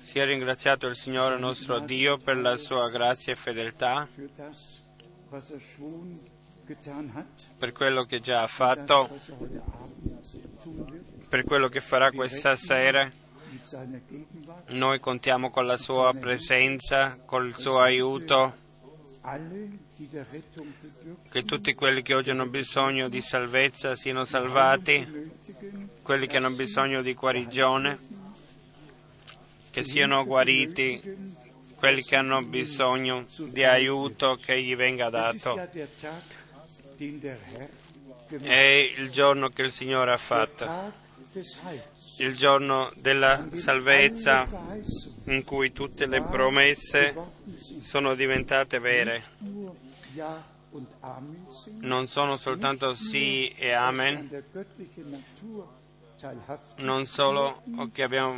Sia ringraziato il Signore nostro Dio per la sua grazia e fedeltà, per quello che già ha fatto, per quello che farà questa sera. Noi contiamo con la sua presenza, col suo aiuto, che tutti quelli che oggi hanno bisogno di salvezza siano salvati, quelli che hanno bisogno di guarigione, che siano guariti, quelli che hanno bisogno di aiuto che gli venga dato. È il giorno che il Signore ha fatto, il giorno della salvezza in cui tutte le promesse sono diventate vere. Non sono soltanto sì e amen, non solo che abbiamo,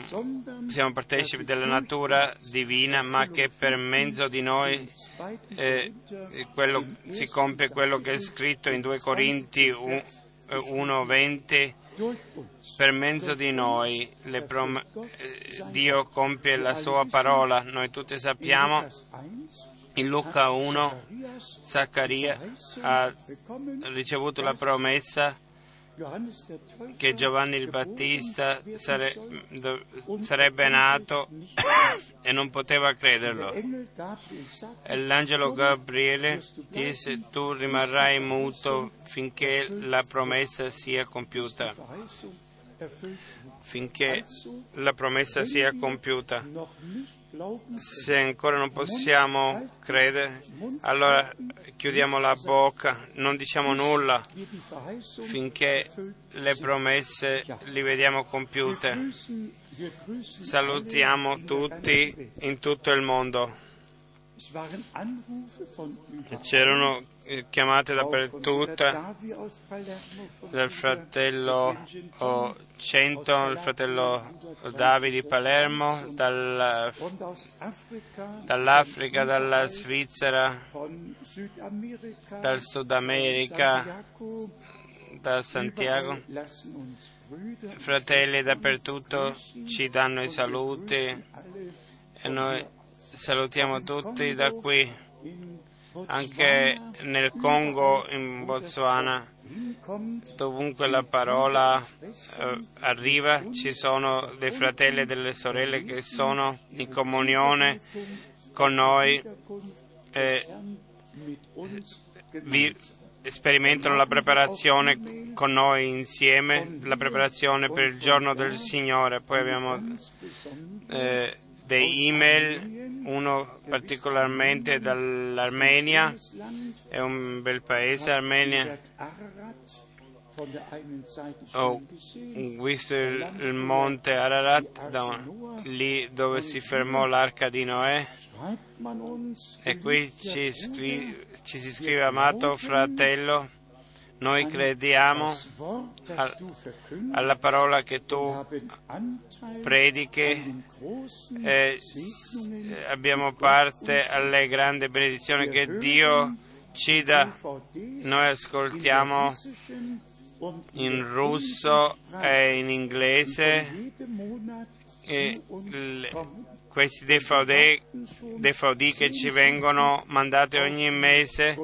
siamo partecipi della natura divina, ma che per mezzo di noi eh, quello, si compie quello che è scritto in 2 Corinti 1:20 per mezzo di noi prom- eh, Dio compie la sua parola. Noi tutti sappiamo in Luca 1 Zaccaria ha ricevuto la promessa che Giovanni il Battista sare- sarebbe nato e non poteva crederlo. E l'angelo Gabriele disse tu rimarrai muto finché la promessa sia compiuta. Finché la promessa sia compiuta. Se ancora non possiamo credere, allora chiudiamo la bocca, non diciamo nulla finché le promesse li vediamo compiute. Salutiamo tutti in tutto il mondo. C'erano chiamate dappertutto dal fratello Cento, il fratello Davide di Palermo, dal, dall'Africa, dalla Svizzera, dal Sud America, da Santiago. Fratelli dappertutto ci danno i saluti e noi salutiamo tutti da qui anche nel Congo, in Botswana, dovunque la parola eh, arriva, ci sono dei fratelli e delle sorelle che sono in comunione con noi e vi sperimentano la preparazione con noi insieme, la preparazione per il giorno del Signore. Poi abbiamo eh, dei email, uno particolarmente dall'Armenia, è un bel paese, Armenia. Ho visto il, il monte Ararat, da, lì dove si fermò l'arca di Noè, e qui ci, scri- ci si scrive amato fratello noi crediamo alla parola che tu predichi e abbiamo parte alle grandi benedizioni che Dio ci dà. Noi ascoltiamo in russo e in inglese e questi DVD che ci vengono mandati ogni mese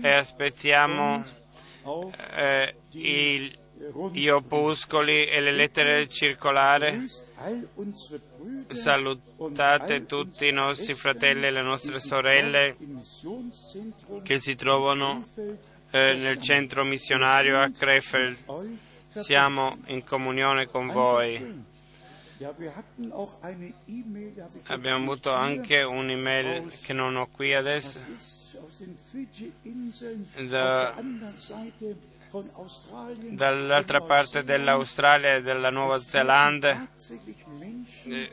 e aspettiamo eh, i, gli opuscoli e le lettere circolari. Salutate tutti i nostri fratelli e le nostre sorelle che si trovano eh, nel centro missionario a Krefeld. Siamo in comunione con voi. Abbiamo avuto anche un'email che non ho qui adesso da, dall'altra parte dell'Australia e della Nuova Zelanda eh,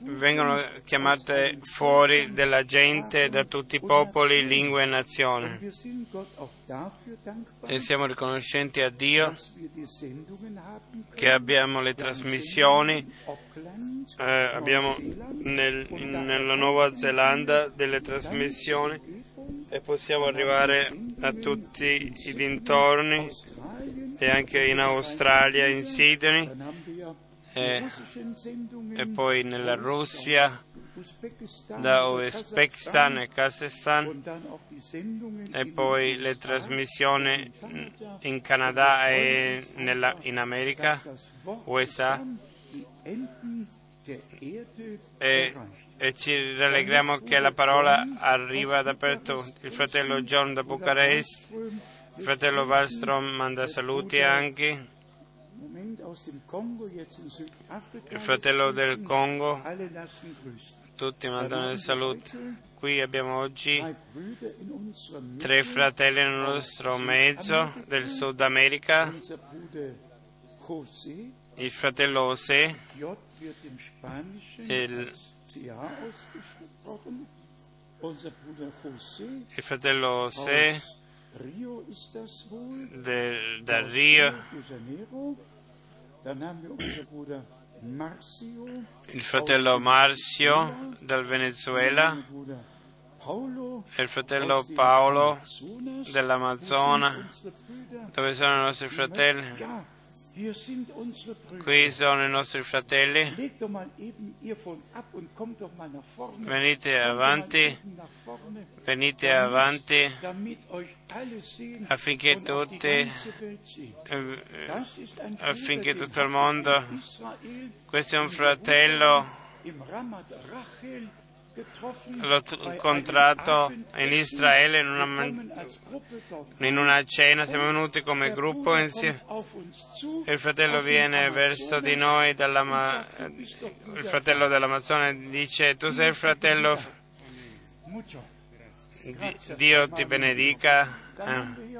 vengono chiamate fuori della gente da tutti i popoli, lingue e nazioni. E siamo riconoscenti a Dio che abbiamo le trasmissioni, eh, abbiamo nel, nella Nuova Zelanda delle trasmissioni e possiamo arrivare a tutti i dintorni e anche in Australia, in Sydney e, e poi nella Russia, da Uzbekistan e Kazakhstan e poi le trasmissioni in Canada e nella, in America, USA e, e ci rallegriamo che la parola arriva dappertutto. Il fratello John da Bucarest, il fratello Wallstrom manda saluti anche, il fratello del Congo, tutti mandano il saluto. Qui abbiamo oggi tre fratelli nel nostro mezzo del Sud America, il fratello José, il, il fratello José del, da Rio, il fratello Marzio dal Venezuela, e il fratello Paolo dell'Amazona, dove sono i nostri fratelli. Qui sono i nostri fratelli. Venite avanti, venite avanti. affinché tutti, affinché tutto il mondo, questo è un fratello l'ho incontrato in Israele in una, in una, cena, siamo venuti come gruppo insieme il fratello viene verso di noi, dalla, il fratello dell'Amazzone dice tu sei il fratello, Dio ti benedica. Eh.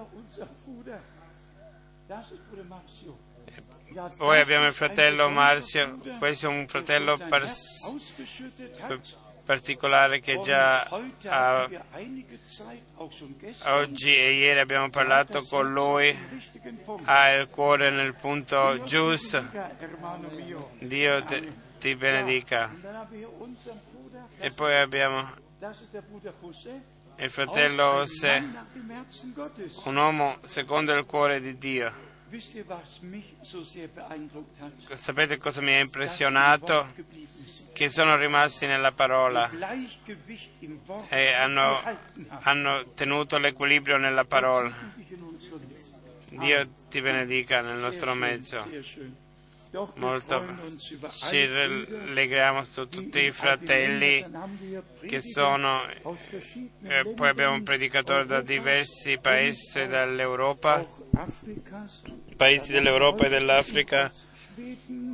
Poi abbiamo il fratello Marzio, questo è un fratello pers- particolare che già ha, oggi e ieri abbiamo parlato con lui, ha il cuore nel punto giusto. Dio te, ti benedica. E poi abbiamo il fratello José, un uomo secondo il cuore di Dio. Sapete cosa mi ha impressionato? Che sono rimasti nella parola. E hanno, hanno tenuto l'equilibrio nella parola. Dio ti benedica nel nostro mezzo. Molto. Ci rallegriamo su tutti i fratelli che sono, eh, poi abbiamo un predicatore da diversi paesi dell'Europa, paesi dell'Europa e dell'Africa,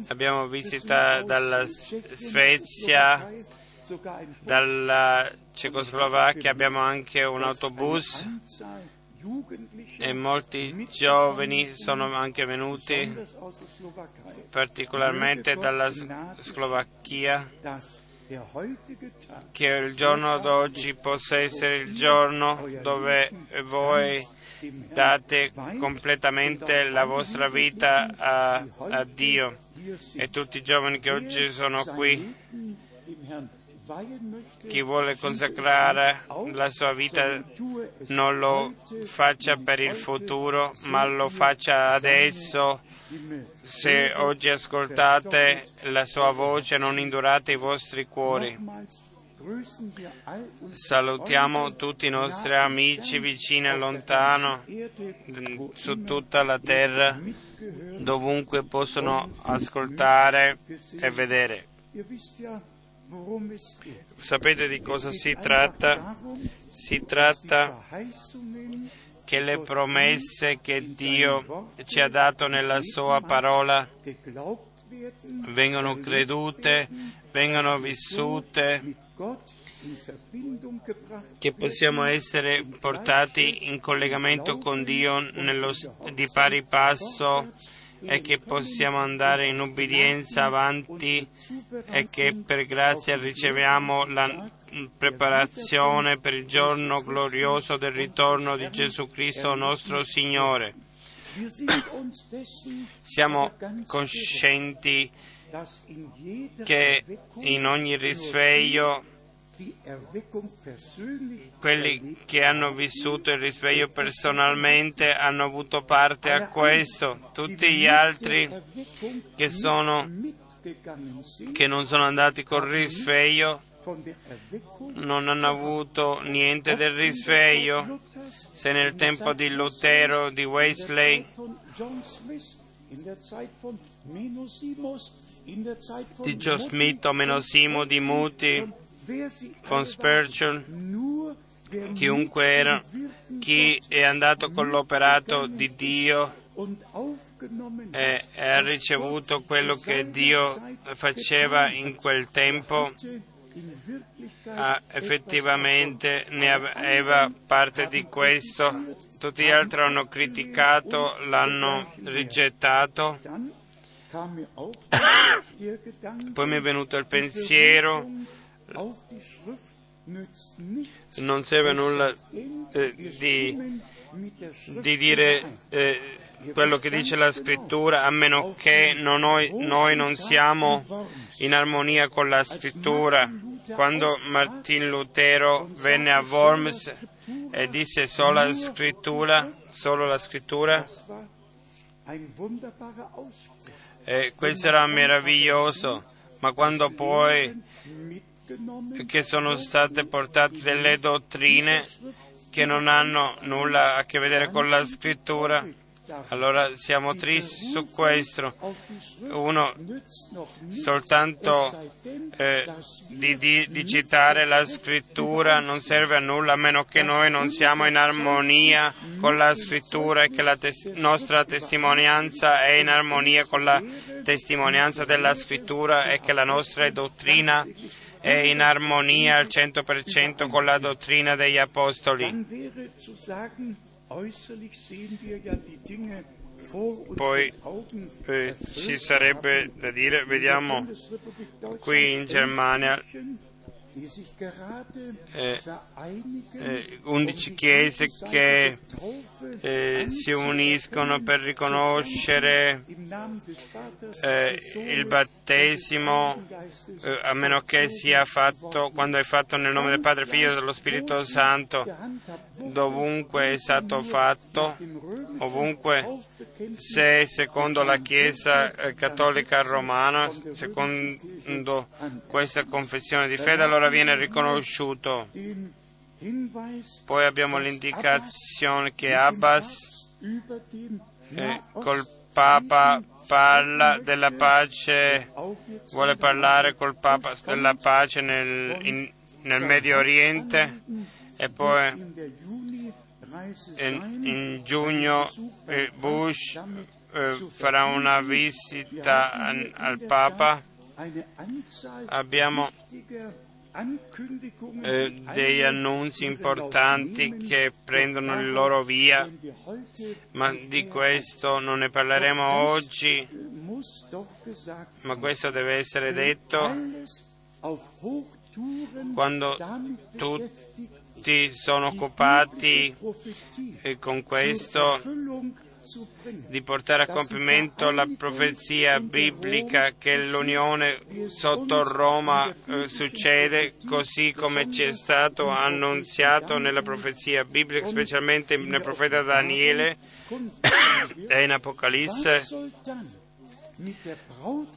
abbiamo visita dalla Svezia, dalla Cecoslovacchia, abbiamo anche un autobus e molti giovani sono anche venuti, particolarmente dalla Slovacchia, che il giorno d'oggi possa essere il giorno dove voi date completamente la vostra vita a, a Dio. e tutti i giovani che oggi sono qui chi vuole consacrare la sua vita non lo faccia per il futuro, ma lo faccia adesso. Se oggi ascoltate la sua voce, non indurate i vostri cuori. Salutiamo tutti i nostri amici vicini e lontano su tutta la terra, dovunque possono ascoltare e vedere. Sapete di cosa si tratta? Si tratta che le promesse che Dio ci ha dato nella sua parola vengono credute, vengono vissute, che possiamo essere portati in collegamento con Dio nello, di pari passo e che possiamo andare in obbedienza avanti e che per grazia riceviamo la preparazione per il giorno glorioso del ritorno di Gesù Cristo nostro Signore. Siamo coscienti che in ogni risveglio quelli che hanno vissuto il risveglio personalmente hanno avuto parte a questo, tutti gli altri che sono che non sono andati col risveglio non hanno avuto niente del risveglio. Se nel tempo di Lutero, di Wesley, di Joe Smith o Menosimo, di Muti, von Spurgeon, chiunque era, chi è andato con l'operato di Dio e ha ricevuto quello che Dio faceva in quel tempo, effettivamente ne aveva parte di questo. Tutti gli altri hanno criticato, l'hanno rigettato. Poi mi è venuto il pensiero, non serve nulla eh, di, di, dire eh, quello che dice la scrittura, a meno che non noi, noi non siamo in armonia con la scrittura. Quando Martin Lutero venne a Worms e disse solo la scrittura, solo la scrittura, e questo era meraviglioso, ma quando poi che sono state portate delle dottrine che non hanno nulla a che vedere con la scrittura, allora siamo tristi su questo. Uno, soltanto eh, di, di, di, citare la scrittura non serve a nulla a meno che noi non siamo in armonia con la scrittura e che la tes- nostra testimonianza è in armonia con la testimonianza della scrittura e che la nostra dottrina è in armonia al 100% con la dottrina degli apostoli. Poi eh, ci sarebbe da dire, vediamo qui in Germania eh, eh, 11 chiese che eh, si uniscono per riconoscere eh, il battesimo eh, a meno che sia fatto quando è fatto nel nome del Padre, Figlio e dello Spirito Santo dovunque è stato fatto ovunque se secondo la Chiesa eh, cattolica romana secondo questa confessione di fede allora viene riconosciuto. Poi abbiamo l'indicazione che Abbas eh, col Papa parla della pace, vuole parlare col Papa della pace nel, in, nel Medio Oriente e poi in, giugno eh, Bush eh, farà una visita al Papa. Abbiamo eh, degli annunzi importanti che prendono il loro via, ma di questo non ne parleremo oggi, ma questo deve essere detto quando tutti sono occupati con questo di portare a compimento la profezia biblica che l'unione sotto Roma eh, succede così come ci è stato annunziato nella profezia biblica, specialmente nel profeta Daniele e in Apocalisse.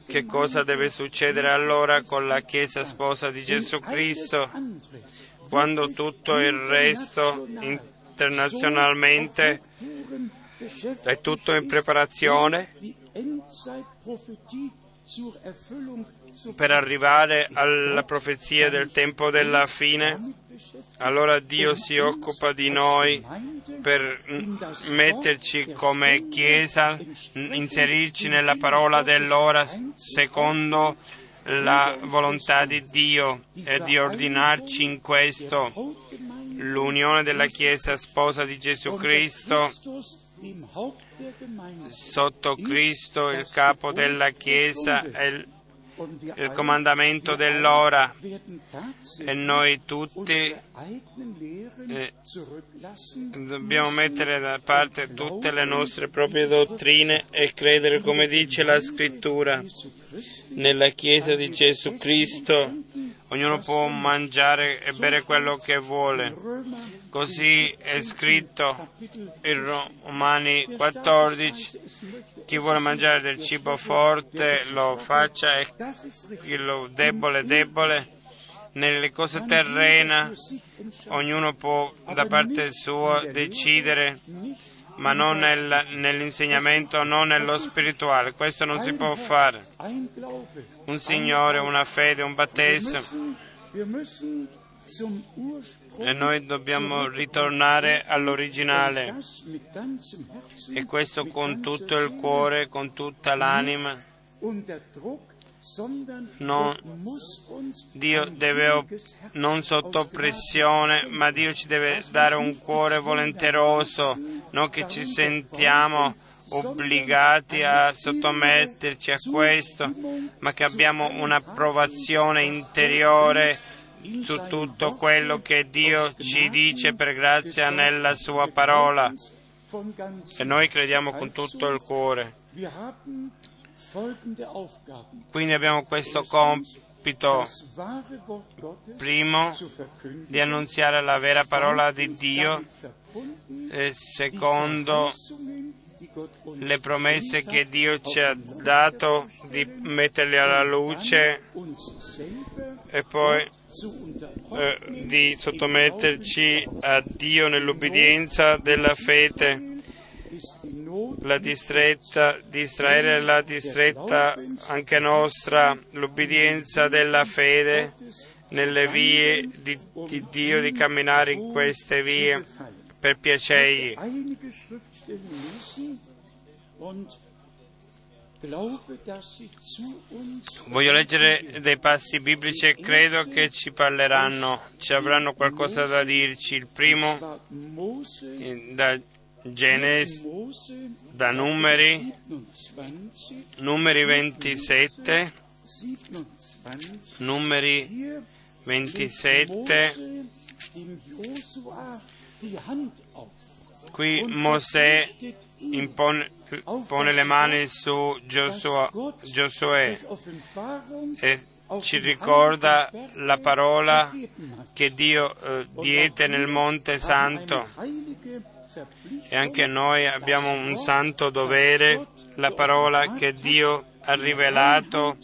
Che cosa deve succedere allora con la Chiesa sposa di Gesù Cristo quando tutto il resto internazionalmente è tutto in preparazione per arrivare alla profezia del tempo della fine. Allora Dio si occupa di noi per metterci come Chiesa, inserirci nella parola dell'ora secondo la volontà di Dio e di ordinarci in questo. L'unione della Chiesa sposa di Gesù Cristo sotto Cristo, il capo della Chiesa, e il, comandamento dell'ora. e noi tutti eh, dobbiamo mettere da parte tutte le nostre proprie dottrine e credere come dice la scrittura nella Chiesa di Gesù Cristo ognuno può mangiare e bere quello che vuole. Così è scritto in Romani 14, chi vuole mangiare del cibo forte lo faccia e chi lo debole debole. Nelle cose terrene ognuno può da parte sua decidere ma non nel, nell'insegnamento, non nello spirituale. Questo non si può fare. Un Signore, una fede, un battesimo. E noi dobbiamo ritornare all'originale. E questo con tutto il cuore, con tutta l'anima. No, Dio deve non sotto pressione, ma Dio ci deve dare un cuore volenteroso, non che ci sentiamo obbligati a sottometterci a questo, ma che abbiamo un'approvazione interiore su tutto quello che Dio ci dice per grazia nella sua parola. E noi crediamo con tutto il cuore. Quindi abbiamo questo compito, primo, di annunziare la vera parola di Dio, e secondo, le promesse che Dio ci ha dato di metterle alla luce e poi eh, di sottometterci a Dio nell'ubbidienza della fede la distretta di Israele la distretta anche nostra, l'ubbidienza della fede nelle vie di, di Dio, di camminare in queste vie per piacergli. Voglio leggere dei passi biblici e credo che ci parleranno, ci avranno qualcosa da dirci. Il primo, da Genesi, da numeri, numeri 27, numeri 27, qui Mosè impone, pone le mani su Giosuè e ci ricorda la parola che Dio eh, diede nel Monte Santo e anche noi abbiamo un santo dovere, la parola che Dio ha rivelato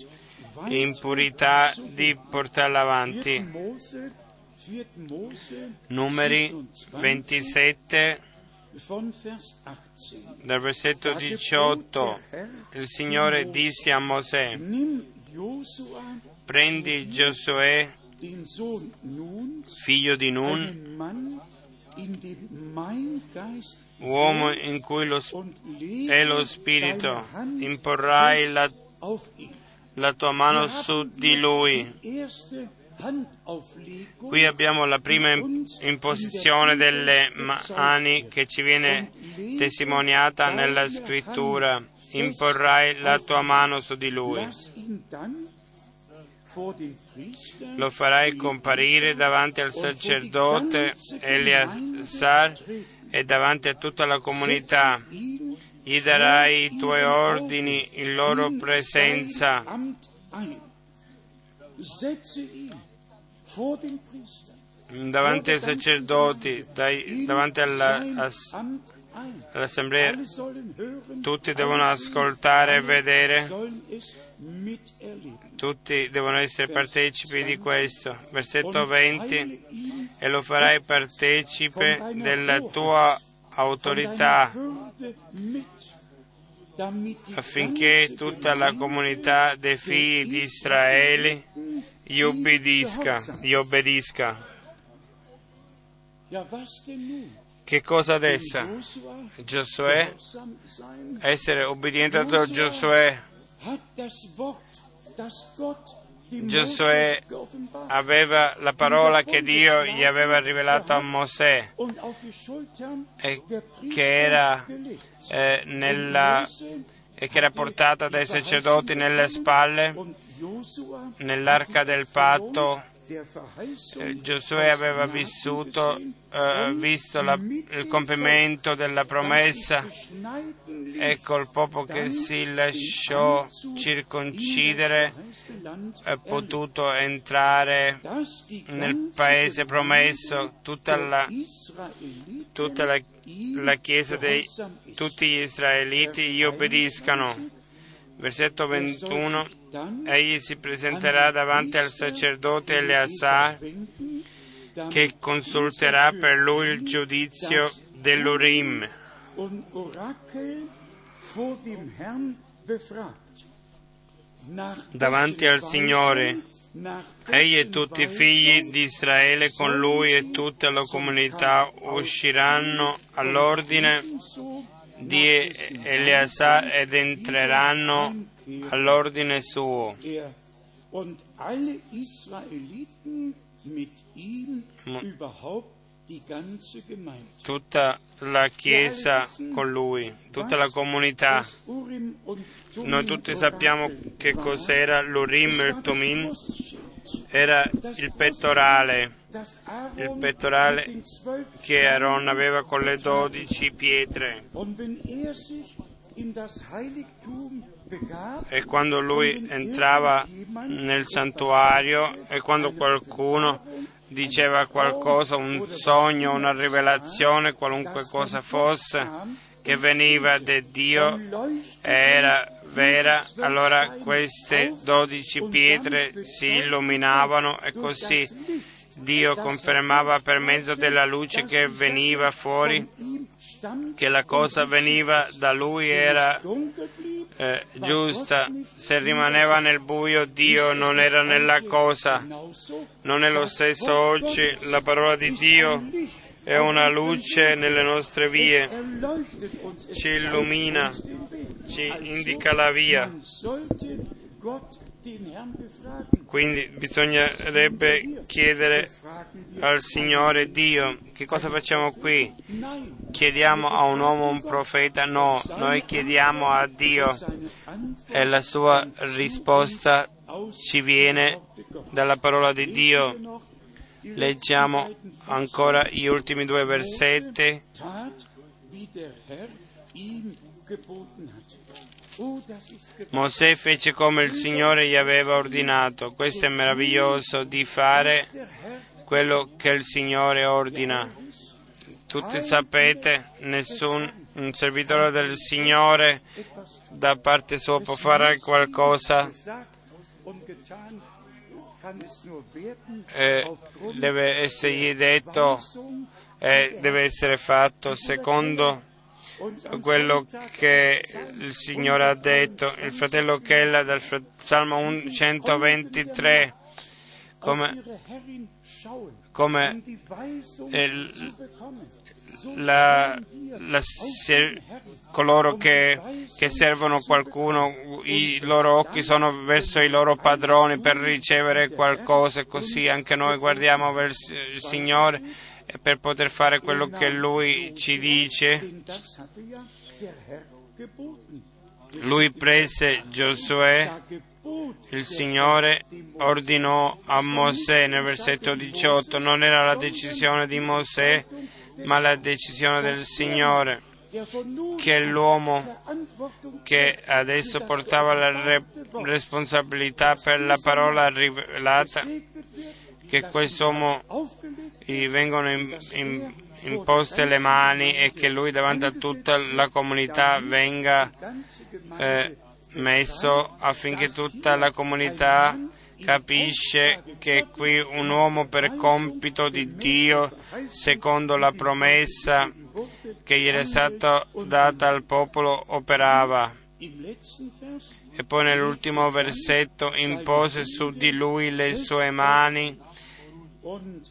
in purità di portarla avanti. Numeri 27 dal versetto 18 il Signore disse a Mosè prendi Giosuè figlio di Nun uomo in cui lo, è lo Spirito, imporrai la, la tua mano su di lui. Qui abbiamo la prima imposizione delle mani che ci viene testimoniata nella scrittura. Imporrai la tua mano su di lui lo farai comparire davanti al sacerdote Eleazar e davanti a tutta la comunità. Gli darai i tuoi ordini in loro presenza. Davanti ai sacerdoti, dai, davanti alla, all'assemblea, tutti devono ascoltare e vedere tutti devono essere partecipi di questo. Versetto 20. E lo farai partecipe della tua autorità affinché tutta la comunità dei figli di Israele gli obbedisca. Gli obbedisca. Che cosa adesso? Giosuè? Essere obbediente a Giosuè Giosuè aveva la parola che Dio gli aveva rivelato a Mosè. E che era, eh, nella, e che era portata dai sacerdoti nelle spalle? nell'arca del patto eh, Giosuè aveva vissuto, eh, visto la, il compimento della promessa, ecco il popolo che si lasciò circoncidere è potuto entrare nel paese promesso, tutta la, tutta la, la Chiesa di tutti gli israeliti gli obbediscano. Versetto 21 egli si presenterà davanti al sacerdote Eleazar che consulterà per lui il giudizio dell'Urim. Davanti al Signore, egli e tutti i figli di Israele con lui e tutta la comunità usciranno all'ordine di Eleazar ed entreranno all'ordine suo. Tutta la Chiesa con lui, tutta la comunità. Noi tutti sappiamo che cos'era l'Urim e il Tumim. Era il pettorale, il pettorale che Aaron aveva con le dodici pietre. E quando lui entrava nel santuario e quando qualcuno diceva qualcosa, un sogno, una rivelazione, qualunque cosa fosse, che veniva da Dio era vera, allora queste dodici pietre si illuminavano e così Dio confermava per mezzo della luce che veniva fuori che la cosa veniva da lui era eh, giusta, se rimaneva nel buio Dio non era nella cosa. Non è lo stesso oggi, la parola di Dio è una luce nelle nostre vie, ci illumina, ci indica la via. Quindi bisognerebbe chiedere al Signore Dio che cosa facciamo qui. Chiediamo a un uomo, un profeta? No, noi chiediamo a Dio e la sua risposta ci viene dalla parola di Dio. Leggiamo ancora gli ultimi due versetti. Mosè fece come il Signore gli aveva ordinato. Questo è meraviglioso di fare quello che il Signore ordina. Tutti sapete, nessun servitore del Signore da parte sua può fare qualcosa eh, deve essergli detto e deve essere fatto secondo quello che il Signore ha detto. Il fratello Kella dal Salmo 123, come, come il, la, la, coloro che, che, servono qualcuno, i loro occhi sono verso i loro padroni per ricevere qualcosa così anche noi guardiamo verso il Signore per poter fare quello che Lui ci dice. Lui prese Giosuè, il Signore ordinò a Mosè nel versetto 18, non era la decisione di Mosè, ma la decisione del Signore, che l'uomo che adesso portava la re- responsabilità per la parola rivelata, che quest'uomo gli vengono in, in, imposte le mani e che lui davanti a tutta la comunità venga eh, messo affinché tutta la comunità capisce che qui un uomo per compito di Dio, secondo la promessa che gli era stata data al popolo, operava. E poi nell'ultimo versetto impose su di lui le sue mani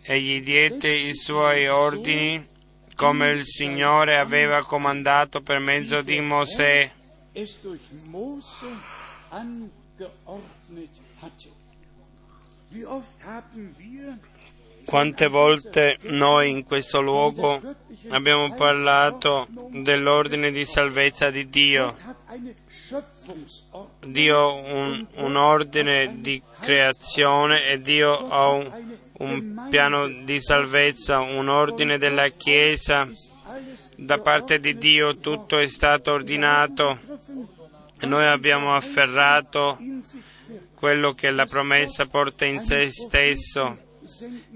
e gli diede i suoi ordini come il Signore aveva comandato per mezzo di Mosè. Quante volte noi in questo luogo abbiamo parlato dell'ordine di salvezza di Dio. Dio ha un, un, ordine di creazione e Dio ha un, un piano di salvezza, un ordine della Chiesa. Da parte di Dio tutto è stato ordinato noi abbiamo afferrato quello che la promessa porta in se stesso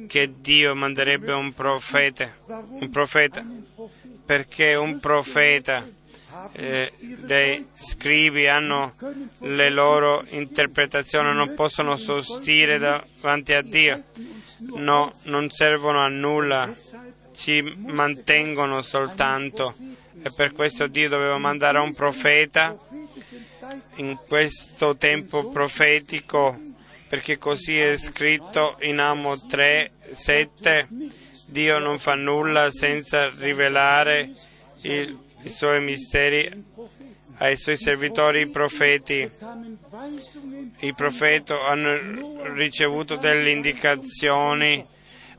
che Dio manderebbe un profeta, un profeta perché un profeta eh, dei scrivi hanno le loro interpretazioni, non possono sostire davanti a Dio, no, non servono a nulla, ci mantengono soltanto. E per questo Dio doveva mandare un profeta in questo tempo profetico perché così è scritto in Amo 3, 7, Dio non fa nulla senza rivelare il, i suoi misteri ai suoi servitori i profeti. I profeti hanno ricevuto delle indicazioni,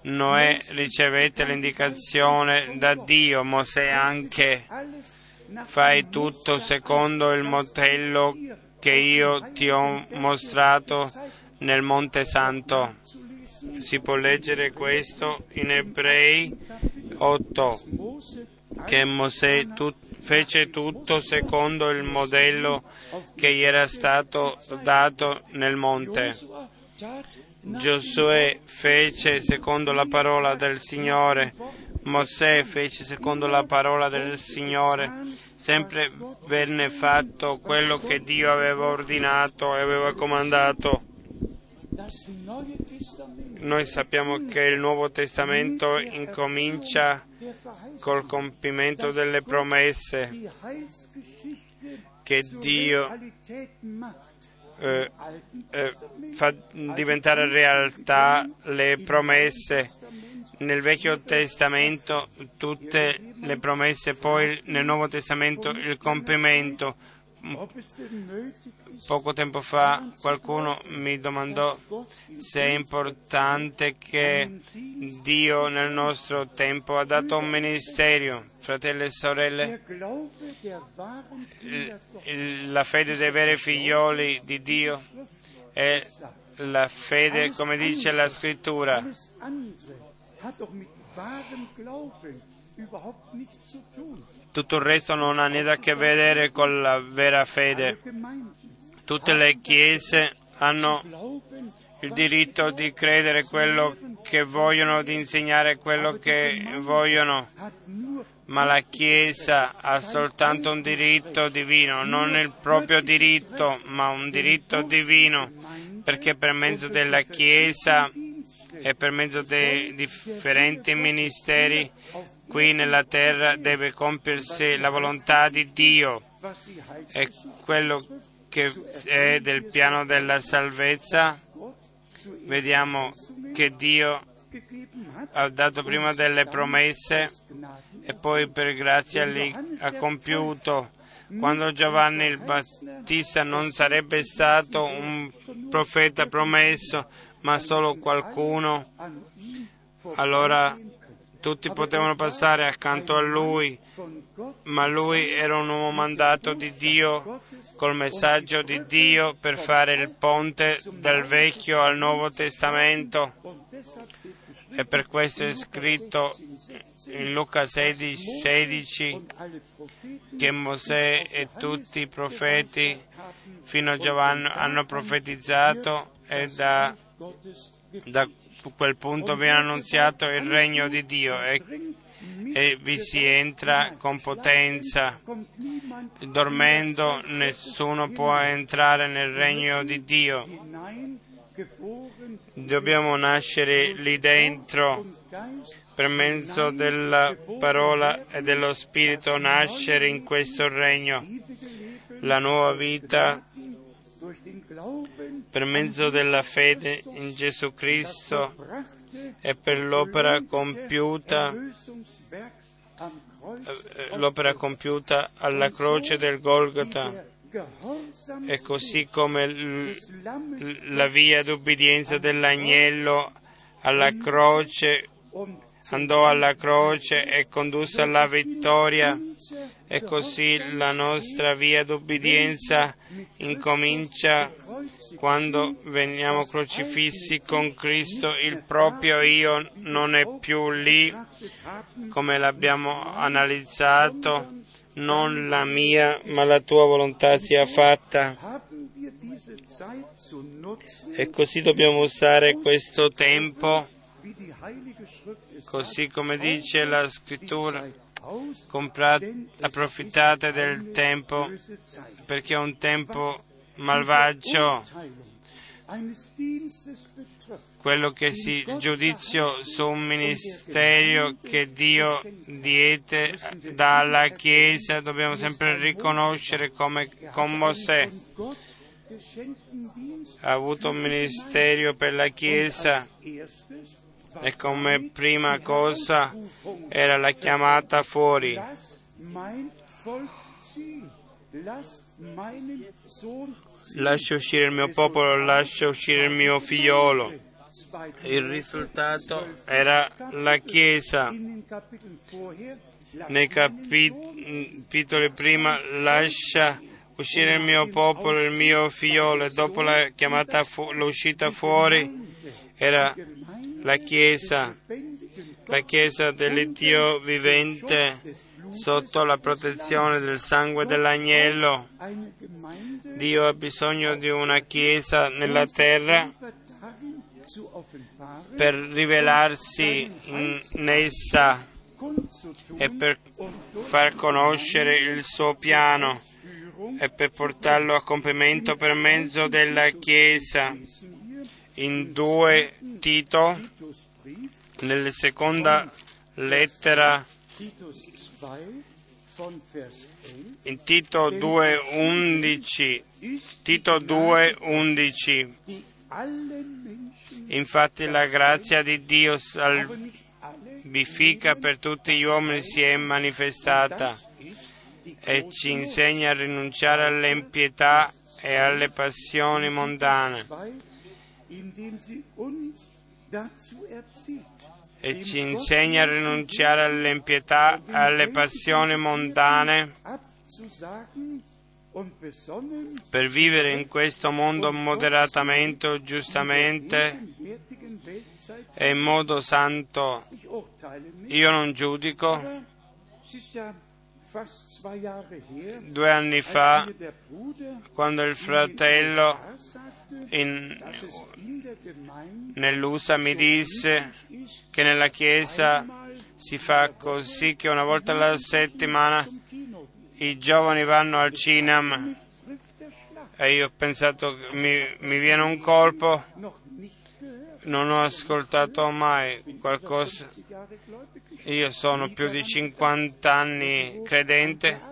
Noè ricevette l'indicazione da Dio, Mosè anche. Fai tutto secondo il modello che io ti ho mostrato nel Monte Santo. Si può leggere questo in Ebrei 8, che Mosè tut, fece tutto secondo il modello che gli era stato dato nel monte. Giosuè fece secondo la parola del Signore, Mosè fece secondo la parola del Signore, sempre venne fatto quello che Dio aveva ordinato e aveva comandato. Noi sappiamo che il Nuovo Testamento incomincia col compimento delle promesse che Dio eh, eh, fa diventare realtà le promesse. Nel Vecchio Testamento tutte le promesse, poi nel Nuovo Testamento il compimento Poco tempo fa qualcuno mi domandò se è importante che Dio nel nostro tempo ha dato un ministero, fratelli e sorelle. La fede dei veri figlioli di Dio è la fede, come dice la scrittura. Tutto il resto non ha niente a che vedere con la vera fede. Tutte le chiese hanno il diritto di credere quello che vogliono, di insegnare quello che vogliono, ma la Chiesa ha soltanto un diritto divino, non il proprio diritto, ma un diritto divino, perché per mezzo della Chiesa e per mezzo dei differenti ministeri qui nella terra deve compiersi la volontà di Dio e quello che è del piano della salvezza. Vediamo che Dio ha dato prima delle promesse e poi per grazia li ha compiuto. Quando Giovanni il Battista non sarebbe stato un profeta promesso, ma solo qualcuno, allora tutti potevano passare accanto a lui, ma lui era un uomo mandato di Dio col messaggio di Dio per fare il ponte dal Vecchio al Nuovo Testamento. E per questo è scritto in Luca 16, 16 che Mosè e tutti i profeti fino a Giovanni hanno profetizzato e da, da quel punto viene annunziato il regno di Dio e, e vi si entra con potenza. Dormendo nessuno può entrare nel regno di Dio. Dobbiamo nascere lì dentro per mezzo della parola e dello Spirito nascere in questo regno. La nuova vita per mezzo della fede in Gesù Cristo e per l'opera compiuta, eh, l'opera compiuta alla croce del Golgota. E così come la via d'obbedienza dell'agnello alla croce, andò alla croce e condusse alla vittoria. E così la nostra via d'obbedienza incomincia quando veniamo crocifissi con Cristo, il proprio io non è più lì come l'abbiamo analizzato, non la mia ma la tua volontà sia fatta. E così dobbiamo usare questo tempo, così come dice la scrittura, comprate, approfittate del tempo perché è un tempo malvagio. Quello che si giudizio su un ministero che Dio diede dalla Chiesa dobbiamo sempre riconoscere come con Mosè. Ha avuto un ministero per la Chiesa e come prima cosa era la chiamata fuori. Lascia uscire il mio popolo, lascia uscire il mio figliolo. Il risultato era la Chiesa. Nei capitoli prima lascia uscire il mio popolo, il mio figliolo, e dopo la chiamata fu- l'uscita fuori era la Chiesa, la Chiesa dell'Iddio vivente sotto la protezione del sangue dell'agnello. Dio ha bisogno di una Chiesa nella terra per rivelarsi in essa e per far conoscere il suo piano e per portarlo a compimento per mezzo della Chiesa. In 2 Tito, nella seconda lettera, in Tito 2.11, Tito 2.11, infatti la grazia di Dio salvifica per tutti gli uomini si è manifestata e ci insegna a rinunciare all'impietà e alle passioni mondane e ci insegna a rinunciare all'impietà alle passioni mondane. per vivere in questo mondo moderatamente, giustamente e in modo santo. Io non giudico. Due anni fa, quando il fratello in, nell'USA mi disse che nella Chiesa si fa così che una volta alla settimana i giovani vanno al cinema. E io ho pensato che mi, mi viene un colpo, non ho ascoltato mai qualcosa. Io sono più di 50 anni credente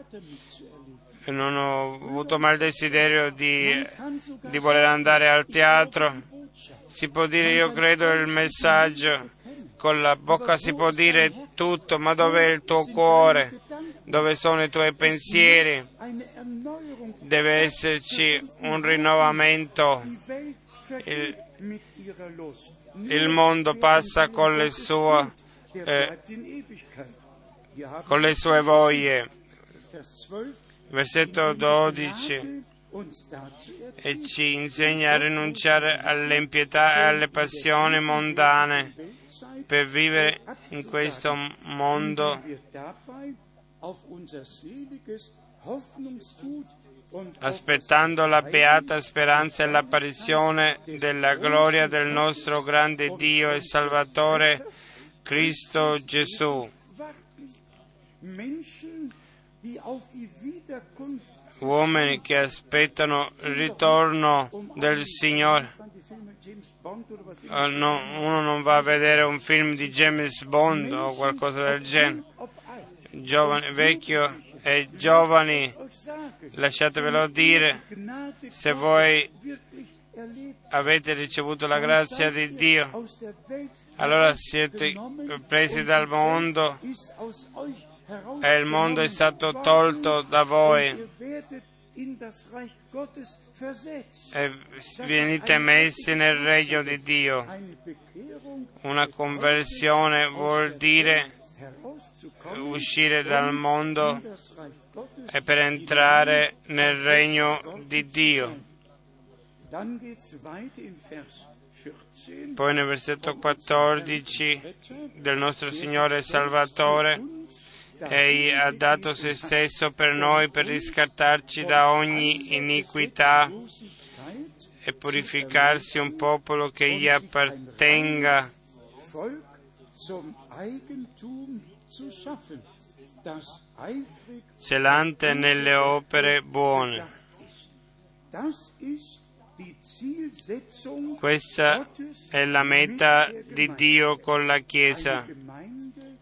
non ho avuto mai il desiderio di, di voler andare al teatro. Si può dire io credo il messaggio, con la bocca si può dire tutto, ma dov'è il tuo cuore? Dove sono i tuoi pensieri? Deve esserci un rinnovamento. Il, il mondo passa con le sue, eh, con le sue voglie. Versetto 12 e ci insegna a rinunciare all'impietà e alle passioni mondane per vivere in questo mondo aspettando la beata speranza e l'apparizione della gloria del nostro grande Dio e Salvatore Cristo Gesù. Uomini che aspettano il ritorno del Signore. No, uno non va a vedere un film di James Bond o qualcosa del genere. Giovane, vecchio e giovani, lasciatevelo dire, se voi avete ricevuto la grazia di Dio, allora siete presi dal mondo e il mondo è stato tolto da voi. E venite messi nel regno di Dio. Una conversione vuol dire uscire dal mondo e per entrare nel regno di Dio. Poi nel versetto 14 del nostro Signore Salvatore, Egli ha dato se stesso per noi per riscattarci da ogni iniquità e purificarsi un popolo che gli appartenga celante nelle opere buone. Questa è la meta di Dio con la Chiesa.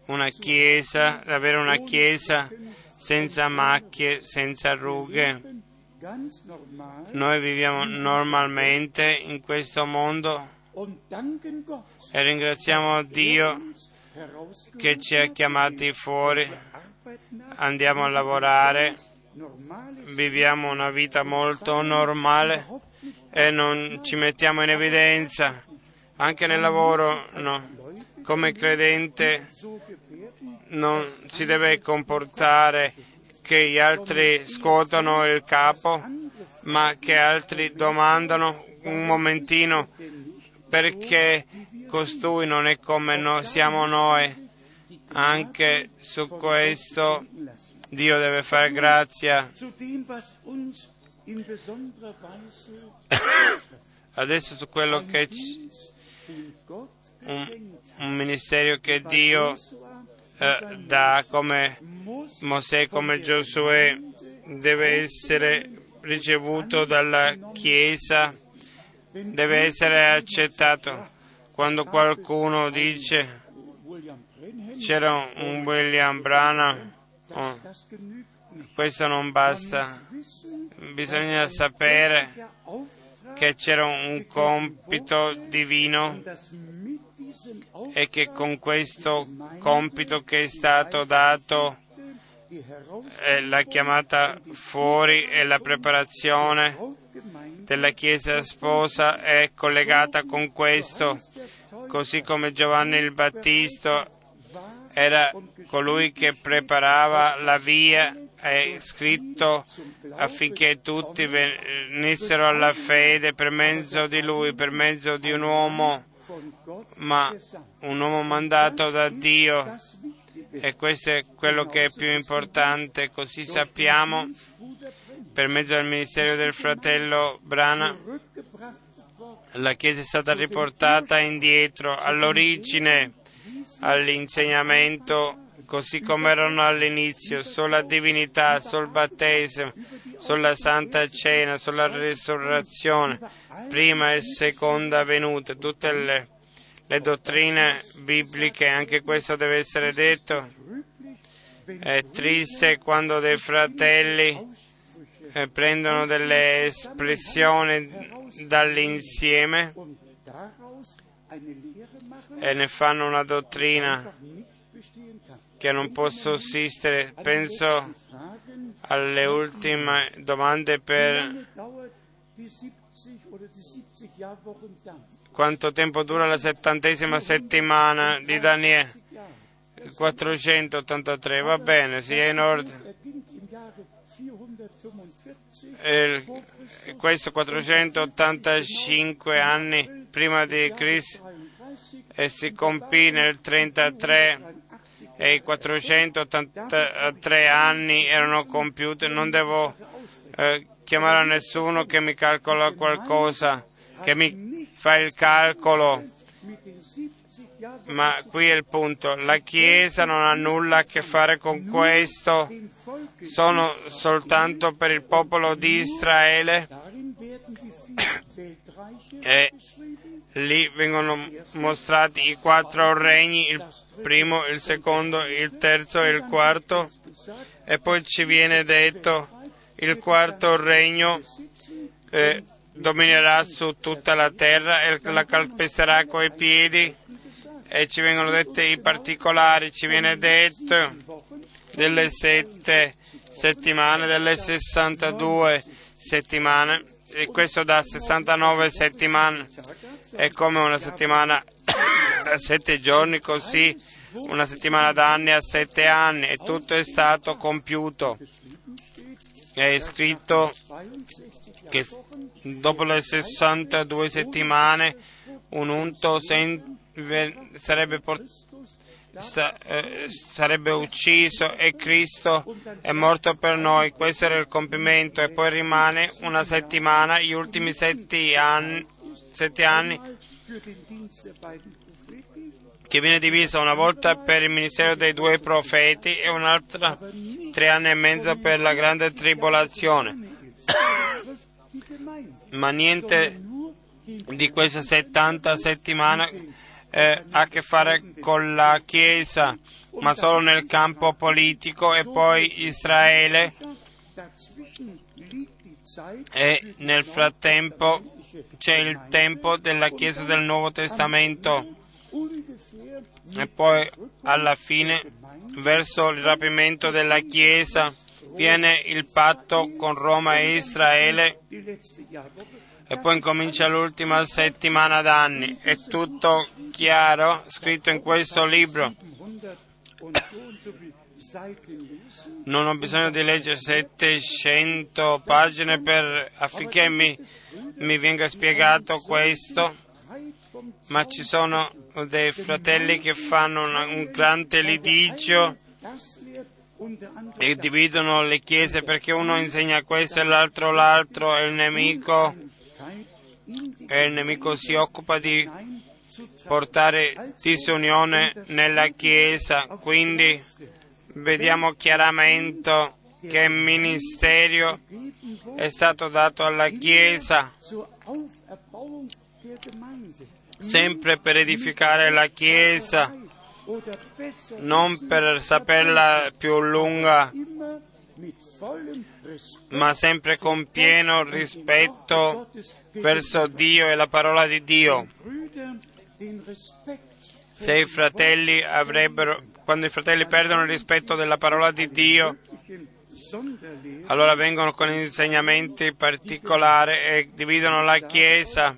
Una Chiesa, avere una Chiesa senza macchie, senza rughe. Noi viviamo normalmente in questo mondo e ringraziamo Dio che ci ha chiamati fuori, andiamo a lavorare, viviamo una vita molto normale e non ci mettiamo in evidenza, anche nel lavoro no. Come credente non si deve comportare che gli altri scuotono il capo, ma che altri domandano un momentino perché costui non è come noi, siamo noi. Anche su questo Dio deve fare grazia. Adesso su quello che un, un ministero che Dio eh, dà come Mosè, come Giosuè, deve essere ricevuto dalla Chiesa, deve essere accettato. Quando qualcuno dice c'era un William Branham, oh, questo non basta, bisogna sapere che c'era un compito divino e che con questo compito che è stato dato la chiamata fuori e la preparazione della Chiesa sposa è collegata con questo, così come Giovanni il Battista era colui che preparava la via è scritto affinché tutti venissero alla fede per mezzo di lui, per mezzo di un uomo, ma un uomo mandato da Dio. E questo è quello che è più importante, così sappiamo per mezzo del ministero del fratello Brana la Chiesa è stata riportata indietro all'origine, all'insegnamento così come erano all'inizio, sulla divinità, sul battesimo, sulla santa cena, sulla risurrezione, prima e seconda venuta, tutte le, le dottrine bibliche, anche questo deve essere detto. È triste quando dei fratelli eh, prendono delle espressioni dall'insieme e ne fanno una dottrina che non può sussistere. Penso alle ultime domande per quanto tempo dura la settantesima settimana di Daniele. 483, va bene, sia in ordine. E questo 485 anni prima di Cristo e si compì nel 33 e i 483 anni erano compiuti, non devo eh, chiamare a nessuno che mi calcola qualcosa, che mi fa il calcolo. Ma qui è il punto, la Chiesa non ha nulla a che fare con questo, sono soltanto per il popolo di Israele. E lì vengono mostrati i quattro regni, il primo, il secondo, il terzo e il quarto, e poi ci viene detto il quarto regno eh, dominerà su tutta la terra e la calpesterà coi piedi. E ci vengono detti i particolari, ci viene detto delle sette settimane, delle 62 settimane, e questo da 69 settimane è come una settimana a sette giorni, così una settimana d'anni a sette anni, e tutto è stato compiuto. È scritto che dopo le 62 settimane un unto sarebbe, sta, eh, sarebbe ucciso e Cristo è morto per noi. Questo era il compimento e poi rimane una settimana, gli ultimi sette anni, sette anni che viene divisa una volta per il ministero dei due profeti e un'altra tre anni e mezzo per la grande tribolazione. Ma niente di queste 70 settimane eh, ha a che fare con la Chiesa, ma solo nel campo politico e poi Israele e nel frattempo c'è il tempo della Chiesa del Nuovo Testamento. E poi alla fine, verso il rapimento della Chiesa, viene il patto con Roma e Israele e poi incomincia l'ultima settimana d'anni. È tutto chiaro, scritto in questo libro. Non ho bisogno di leggere 700 pagine per, affinché mi, mi venga spiegato questo, ma ci sono dei fratelli che fanno una, un grande litigio e dividono le chiese perché uno insegna questo e l'altro l'altro e il nemico, e il nemico si occupa di portare disunione nella chiesa. Quindi vediamo chiaramente che ministero è stato dato alla chiesa sempre per edificare la Chiesa, non per saperla più lunga, ma sempre con pieno rispetto verso Dio e la parola di Dio. Se i fratelli avrebbero, quando i fratelli perdono il rispetto della parola di Dio, allora vengono con insegnamenti particolari e dividono la Chiesa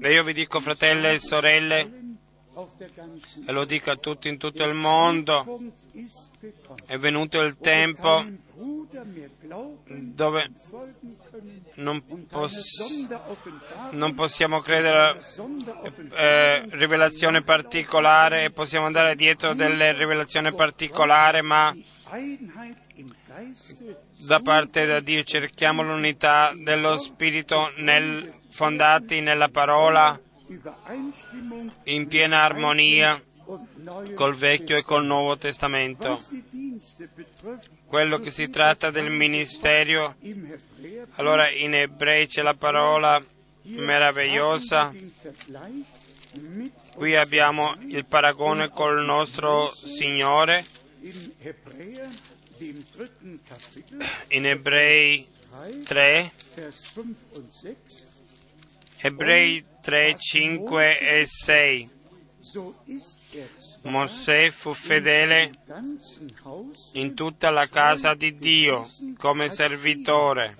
e io vi dico, fratelli e sorelle, e lo dico a tutti in tutto il mondo, è venuto il tempo dove non, poss- non possiamo credere eh, rivelazione particolare e possiamo andare dietro delle rivelazioni particolari, ma da parte da Dio cerchiamo l'unità dello Spirito nel, fondati nella parola in piena armonia col Vecchio e col Nuovo Testamento. Quello che si tratta del ministero, allora in ebrei c'è la parola meravigliosa. Qui abbiamo il paragone col nostro Signore. In Ebrei 3, Ebrei 3, 5 e 6. Mosè fu fedele in tutta la casa di Dio come servitore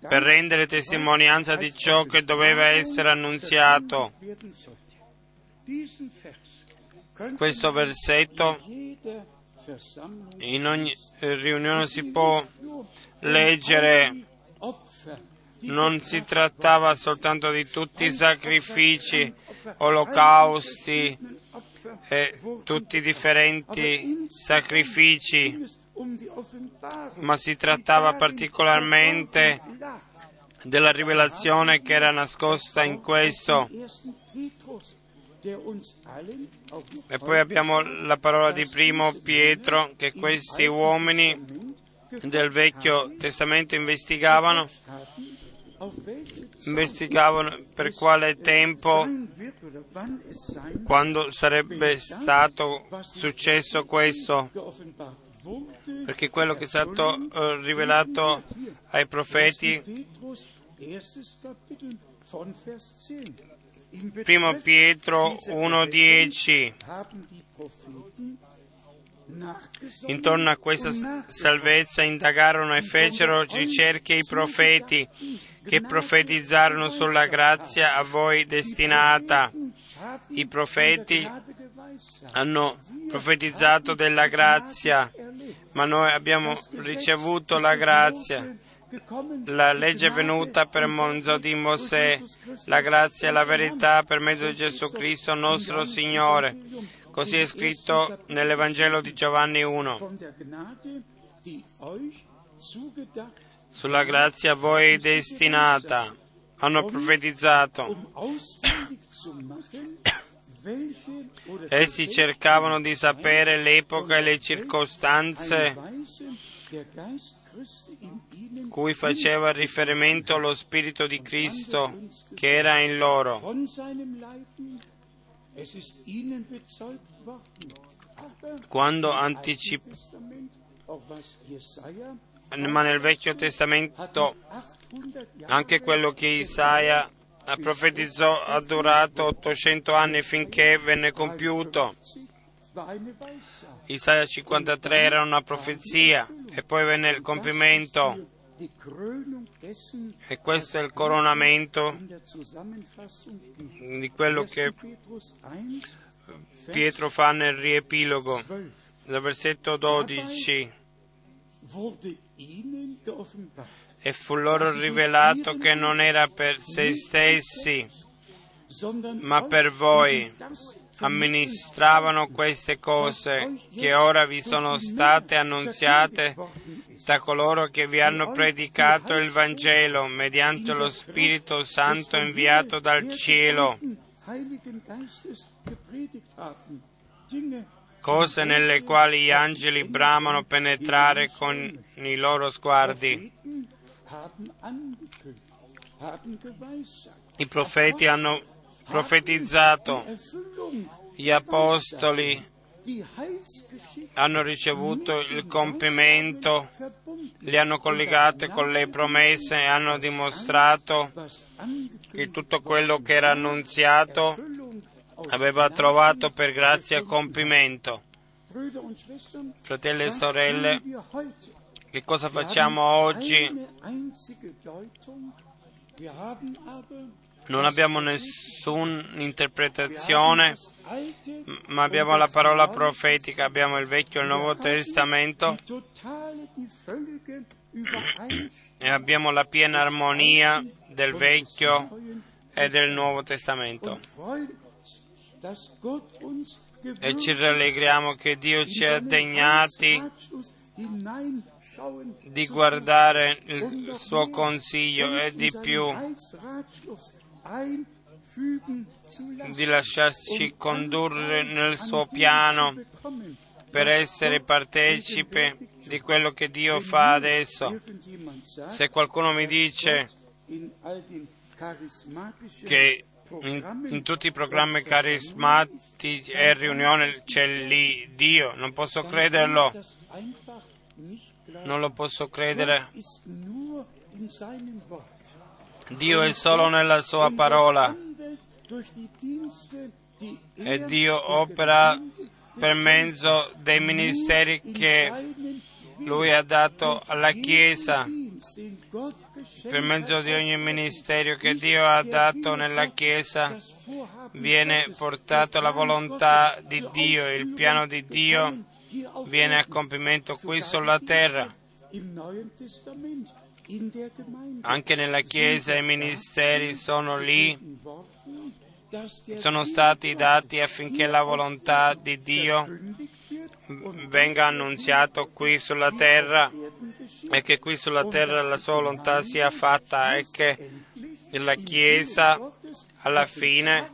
per rendere testimonianza di ciò che doveva essere annunziato. Questo versetto in ogni riunione si può leggere non si trattava soltanto di tutti i sacrifici, olocausti e tutti i differenti sacrifici, ma si trattava particolarmente della rivelazione che era nascosta in questo. E poi abbiamo la parola di primo Pietro che questi uomini del Vecchio Testamento investigavano, investigavano per quale tempo, quando sarebbe stato successo questo, perché quello che è stato uh, rivelato ai profeti Primo Pietro 1.10. Intorno a questa salvezza indagarono e fecero ricerche i profeti che profetizzarono sulla grazia a voi destinata. I profeti hanno profetizzato della grazia, ma noi abbiamo ricevuto la grazia. La legge è venuta per mezzo di Mosè, la grazia e la verità per mezzo di Gesù Cristo nostro Signore. Così è scritto nell'Evangelo di Giovanni 1. Sulla grazia a voi destinata hanno profetizzato. Essi cercavano di sapere l'epoca e le circostanze cui faceva riferimento lo Spirito di Cristo che era in loro. Quando anticipò, ma nel Vecchio Testamento anche quello che Isaia profetizzò ha durato 800 anni finché venne compiuto. Isaia 53 era una profezia e poi venne il compimento e questo è il coronamento di quello che Pietro fa nel riepilogo, dal versetto 12. E fu loro rivelato che non era per se stessi, ma per voi. Amministravano queste cose che ora vi sono state annunziate da coloro che vi hanno predicato il Vangelo mediante lo Spirito Santo inviato dal cielo, cose nelle quali gli angeli bramano penetrare con i loro sguardi. I profeti hanno profetizzato, gli apostoli hanno ricevuto il compimento, li hanno collegate con le promesse e hanno dimostrato che tutto quello che era annunziato aveva trovato per grazia compimento. Fratelli e sorelle, che cosa facciamo oggi? Non abbiamo nessuna interpretazione, ma abbiamo la parola profetica, abbiamo il Vecchio e il Nuovo Testamento e abbiamo la piena armonia del Vecchio e del Nuovo Testamento. E ci rallegriamo che Dio ci ha degnati di guardare il suo consiglio e di più di lasciarci condurre nel suo piano per essere partecipe di quello che Dio fa adesso. Se qualcuno mi dice che in, in, tutti i programmi carismatici e riunioni c'è lì Dio, non posso crederlo, non lo posso credere. Dio è solo nella sua parola e Dio opera per mezzo dei ministeri che Lui ha dato alla Chiesa, per mezzo di ogni ministero che Dio ha dato nella Chiesa viene portato la volontà di Dio, il piano di Dio viene a compimento qui sulla terra. Anche nella Chiesa i ministeri sono lì, sono stati dati affinché la volontà di Dio venga annunziata qui sulla terra e che qui sulla terra la sua volontà sia fatta e che la Chiesa alla fine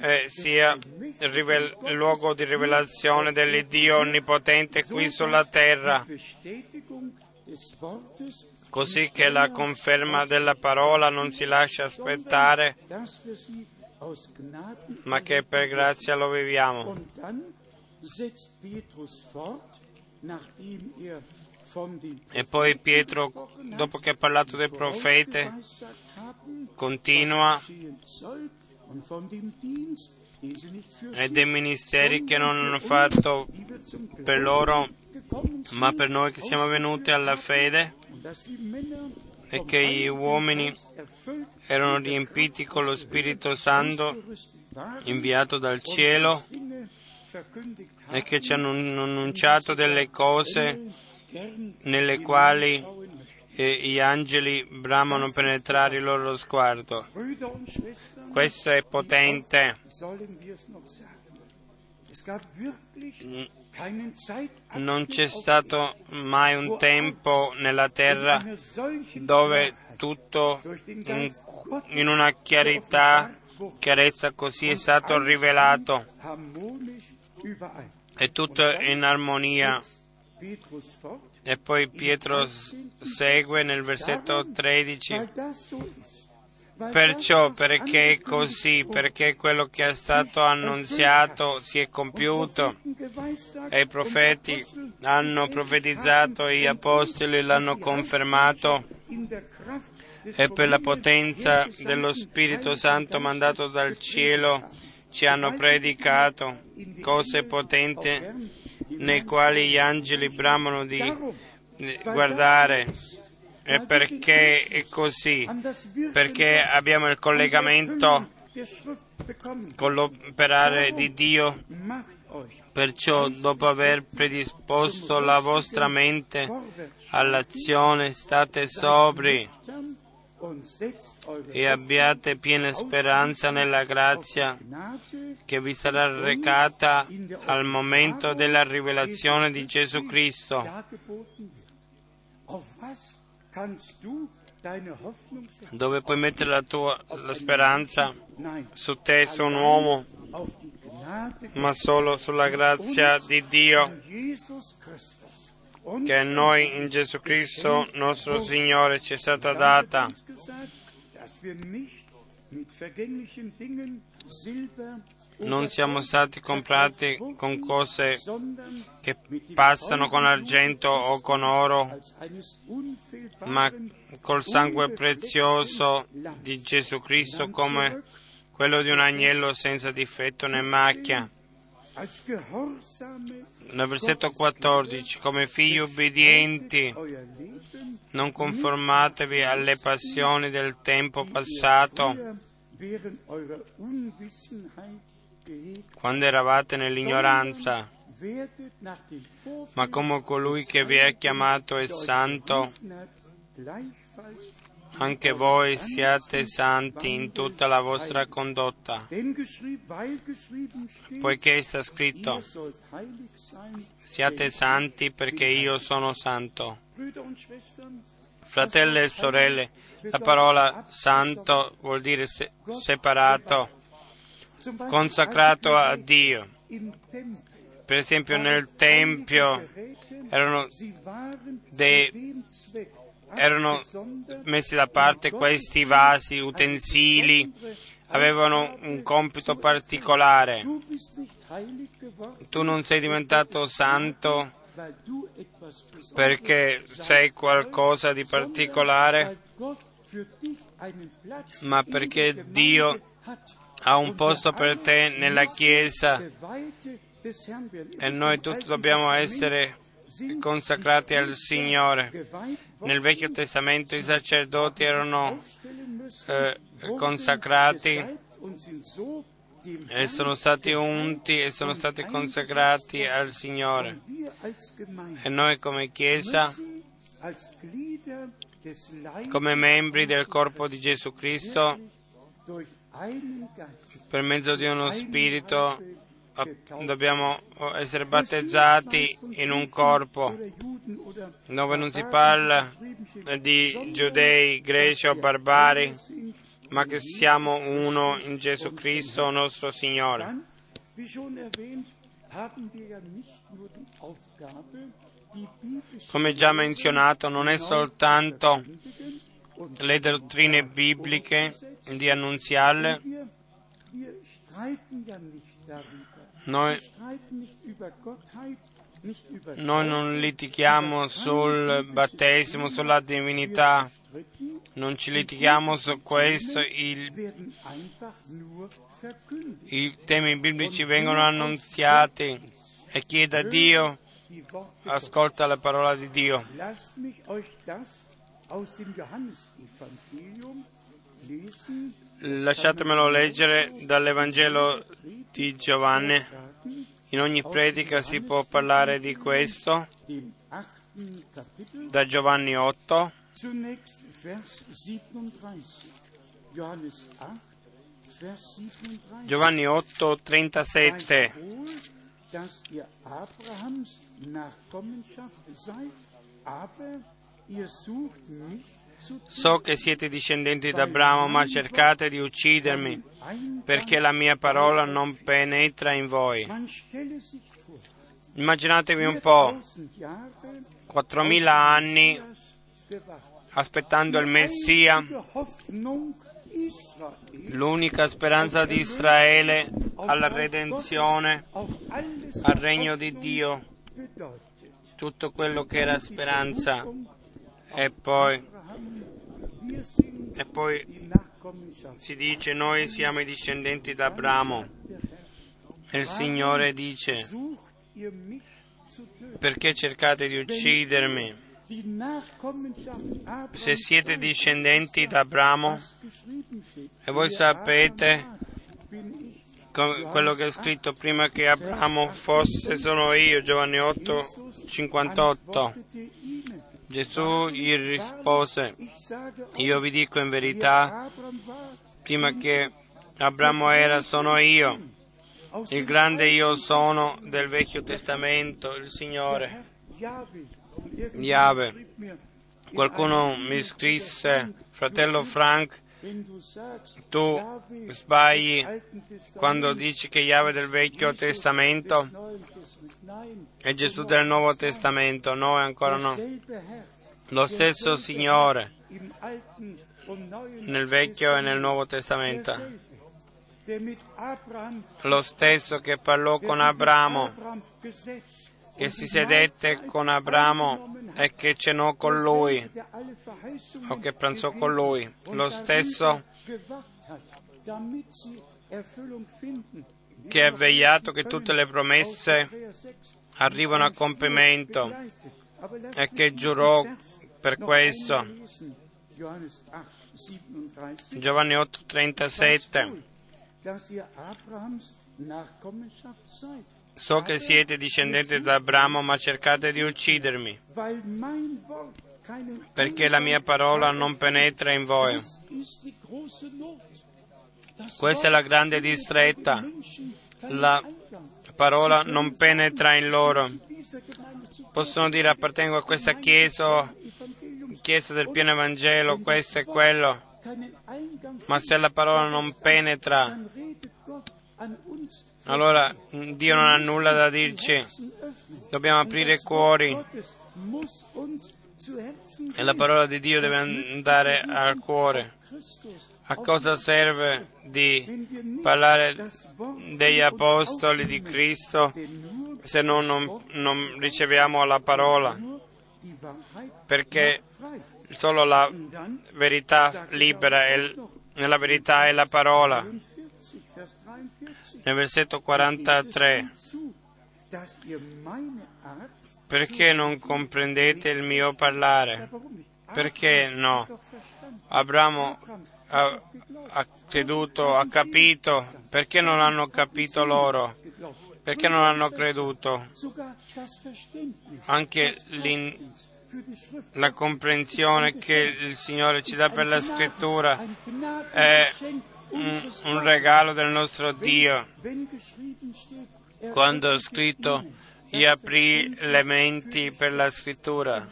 eh, sia rivel- luogo di rivelazione dell'Iddio onnipotente qui sulla terra così che la conferma della parola non si lascia aspettare, ma che per grazia lo viviamo. E poi Pietro, dopo che ha parlato del profete, continua e dei ministeri che non hanno fatto per loro, ma per noi che siamo venuti alla fede e che gli uomini erano riempiti con lo Spirito Santo inviato dal cielo e che ci hanno annunciato delle cose nelle quali eh, gli angeli bramano penetrare il loro sguardo. Questo è potente. Non c'è stato mai un tempo nella terra dove tutto in, in una chiarità, chiarezza così è stato rivelato e tutto in armonia. E poi Pietro segue nel versetto 13. Perciò, perché è così, perché quello che è stato annunziato si è compiuto. e i profeti hanno profetizzato e gli apostoli l'hanno confermato. e per la potenza dello Spirito Santo mandato dal cielo ci hanno predicato cose potenti nei quali gli angeli bramano di guardare. E perché è così? Perché abbiamo il collegamento con l'operare di Dio. Perciò, dopo aver predisposto la vostra mente all'azione, state sobri e abbiate piena speranza nella grazia che vi sarà recata al momento della rivelazione di Gesù Cristo. Dove puoi mettere la tua la speranza? Su te, su un uomo, ma solo sulla grazia di Dio che a noi in Gesù Cristo nostro Signore ci è stata data. Non siamo stati comprati con cose che passano con argento o con oro, ma col sangue prezioso di Gesù Cristo come quello di un agnello senza difetto né macchia. Nel versetto 14, come figli obbedienti, non conformatevi alle passioni del tempo passato, quando eravate nell'ignoranza, ma come colui che vi ha chiamato è santo, anche voi siate santi in tutta la vostra condotta, poiché sta scritto, siate santi perché io sono santo. Fratelli e sorelle, la parola santo vuol dire separato, consacrato a Dio. Per esempio nel Tempio erano dei erano messi da parte questi vasi, utensili, avevano un compito particolare. Tu non sei diventato santo perché sei qualcosa di particolare, ma perché Dio ha un posto per te nella Chiesa e noi tutti dobbiamo essere consacrati al Signore. Nel Vecchio Testamento i sacerdoti erano eh, consacrati e sono stati unti e sono stati consacrati al Signore. E noi come Chiesa, come membri del corpo di Gesù Cristo, per mezzo di uno spirito dobbiamo essere battezzati in un corpo dove non si parla di giudei, greci o barbari, ma che siamo uno in Gesù Cristo nostro Signore. Come già menzionato, non è soltanto le dottrine bibliche di annunziarle, noi, noi non litighiamo sul battesimo, sulla divinità, non ci litighiamo su questo, il, i temi biblici vengono annunziati. E chieda a Dio, ascolta la parola di Dio. Lasciatemelo leggere dall'Evangelo di Giovanni. In ogni predica si può parlare di questo. Da Giovanni 8. Giovanni 8, 37. dass ihr Abrahams Nachkommenschaft seid, aber ihr sucht mich zu So che siete discendenti d'Abramo, ma cercate di uccidermi, perché la mia parola non penetra in voi. Immaginatevi un po', 4000 Jahre 4000 anni aspettando il Messia, l'unica speranza di Israele alla redenzione, al regno di Dio, tutto quello che era speranza. E poi, e poi si dice noi siamo i discendenti d'Abramo. E il Signore dice, perché cercate di uccidermi? Se siete discendenti geschrieben steht. e voi sapete quello che è scritto prima che Abramo fosse sono io, Giovanni 8, 58. Gesù gli rispose, io vi dico in verità, prima che Abramo era sono io, il grande io sono del Vecchio Testamento, il Signore. Mir, Qualcuno mi scrisse, fratello Frank, tu sbagli quando dici che Yahweh del Vecchio Testamento è Gesù del Nuovo Testamento, noi ancora no. Lo stesso Signore nel Vecchio e nel Nuovo Testamento. Lo stesso che parlò con Abramo, che si sedette con Abramo e che cenò con lui o che pranzò con lui. Lo stesso che ha vegliato che tutte le promesse arrivano a compimento e che giurò per questo. Johannes 8, 37. Giovanni 8:37 So che siete discendenti da Abramo, ma cercate di uccidermi, perché la mia parola non penetra in voi. Questa è la grande distretta. La parola non penetra in loro. Possono dire appartengo a questa chiesa, chiesa del pieno Evangelo, questo e quello, ma se la parola non penetra, allora Dio non ha nulla da dirci. Dobbiamo aprire i cuori e la parola di Dio deve andare al cuore. A cosa serve di parlare degli apostoli di Cristo se non, non- non riceviamo la parola? Perché solo la verità libera è l- nella verità è la parola. 43, Vers 43. Nel versetto 43, zu, dass ihr meine Art, perché non comprendete il mio parlare? Perché no? Abramo ha, ha creduto, ha capito, perché non hanno capito loro? Perché non hanno creduto? Anche la comprensione che il Signore ci dà per la scrittura è un, regalo del nostro Dio. Er Quando ho scritto gli aprì le menti per la scrittura,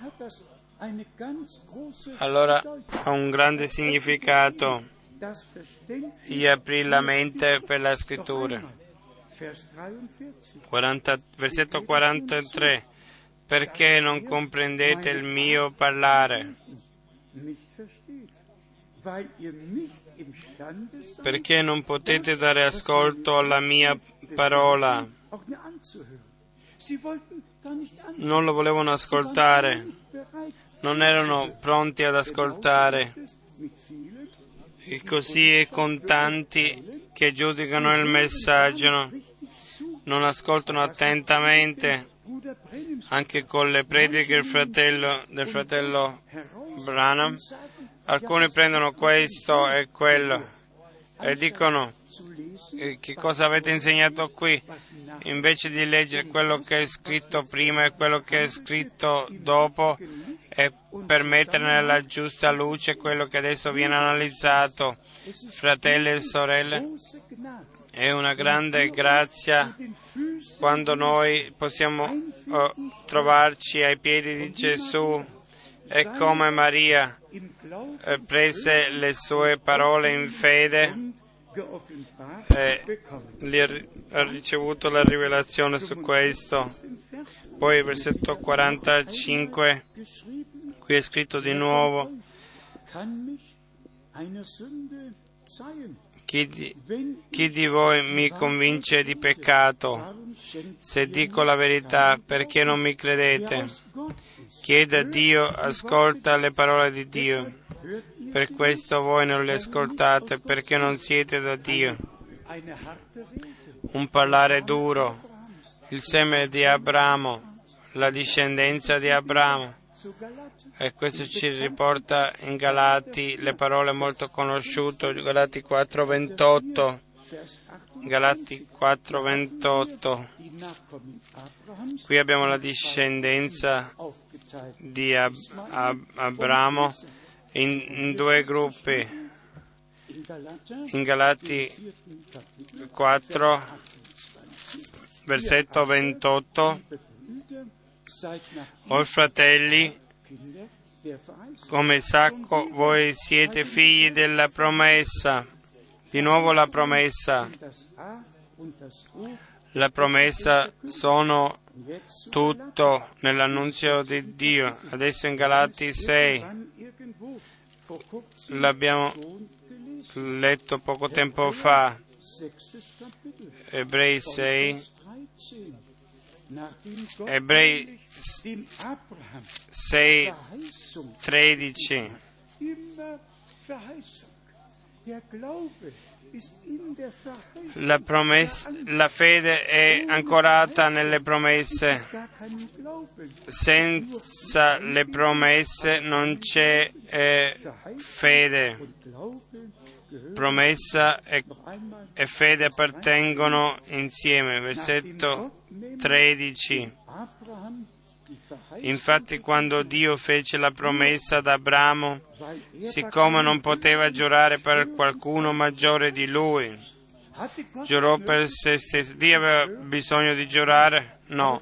allora ha un grande significato. Das Verständnis Gli aprì la mente per la scrittura. einmal. Vers 43. 40 versetto 43. Perché non comprendete il mio parlare? Perché non potete dare ascolto alla mia parola? Non lo volevano ascoltare, non erano pronti ad ascoltare. E così è con tanti che giudicano il messaggio, non ascoltano attentamente anche con le prediche del fratello, del fratello Branham. Alcuni prendono questo e quello e dicono che cosa avete insegnato qui, invece di leggere quello che è scritto prima e quello che è scritto dopo e per mettere nella giusta luce quello che adesso viene analizzato. Fratelli e sorelle, è una grande grazia quando noi possiamo oh, trovarci ai piedi di Gesù e come Maria eh, prese le sue parole in fede e ha ricevuto la rivelazione su questo. Poi versetto 45, qui è scritto di nuovo, chi di, chi di, voi mi convince di peccato? Se dico la verità, perché non mi credete? Chiede a Dio, ascolta le parole di Dio. Per questo voi non le ascoltate, perché non siete da Dio. Un parlare duro, il seme di Abramo, la discendenza di Abramo. E questo ci riporta in Galati le parole molto conosciute, Galati 4:28. Galati 4:28. Qui abbiamo la discendenza di Ab- Ab- Abramo in, in due gruppi. In Galati 4, versetto 28, o fratelli, come sacco voi siete figli della promessa. Di nuovo la promessa. La promessa sono tutto nell'annunzio di Dio. Adesso in Galati 6 l'abbiamo letto poco tempo fa. Ebrei 6. Ebrei 6, 13. La, promessa, la fede è ancorata nelle promesse. Senza le promesse non c'è eh, fede. Promessa e, e fede appartengono insieme. Versetto 13. Infatti quando Dio fece la promessa ad Abramo, siccome non poteva giurare per qualcuno maggiore di lui, giurò per se stesso. Dio aveva bisogno di giurare? No.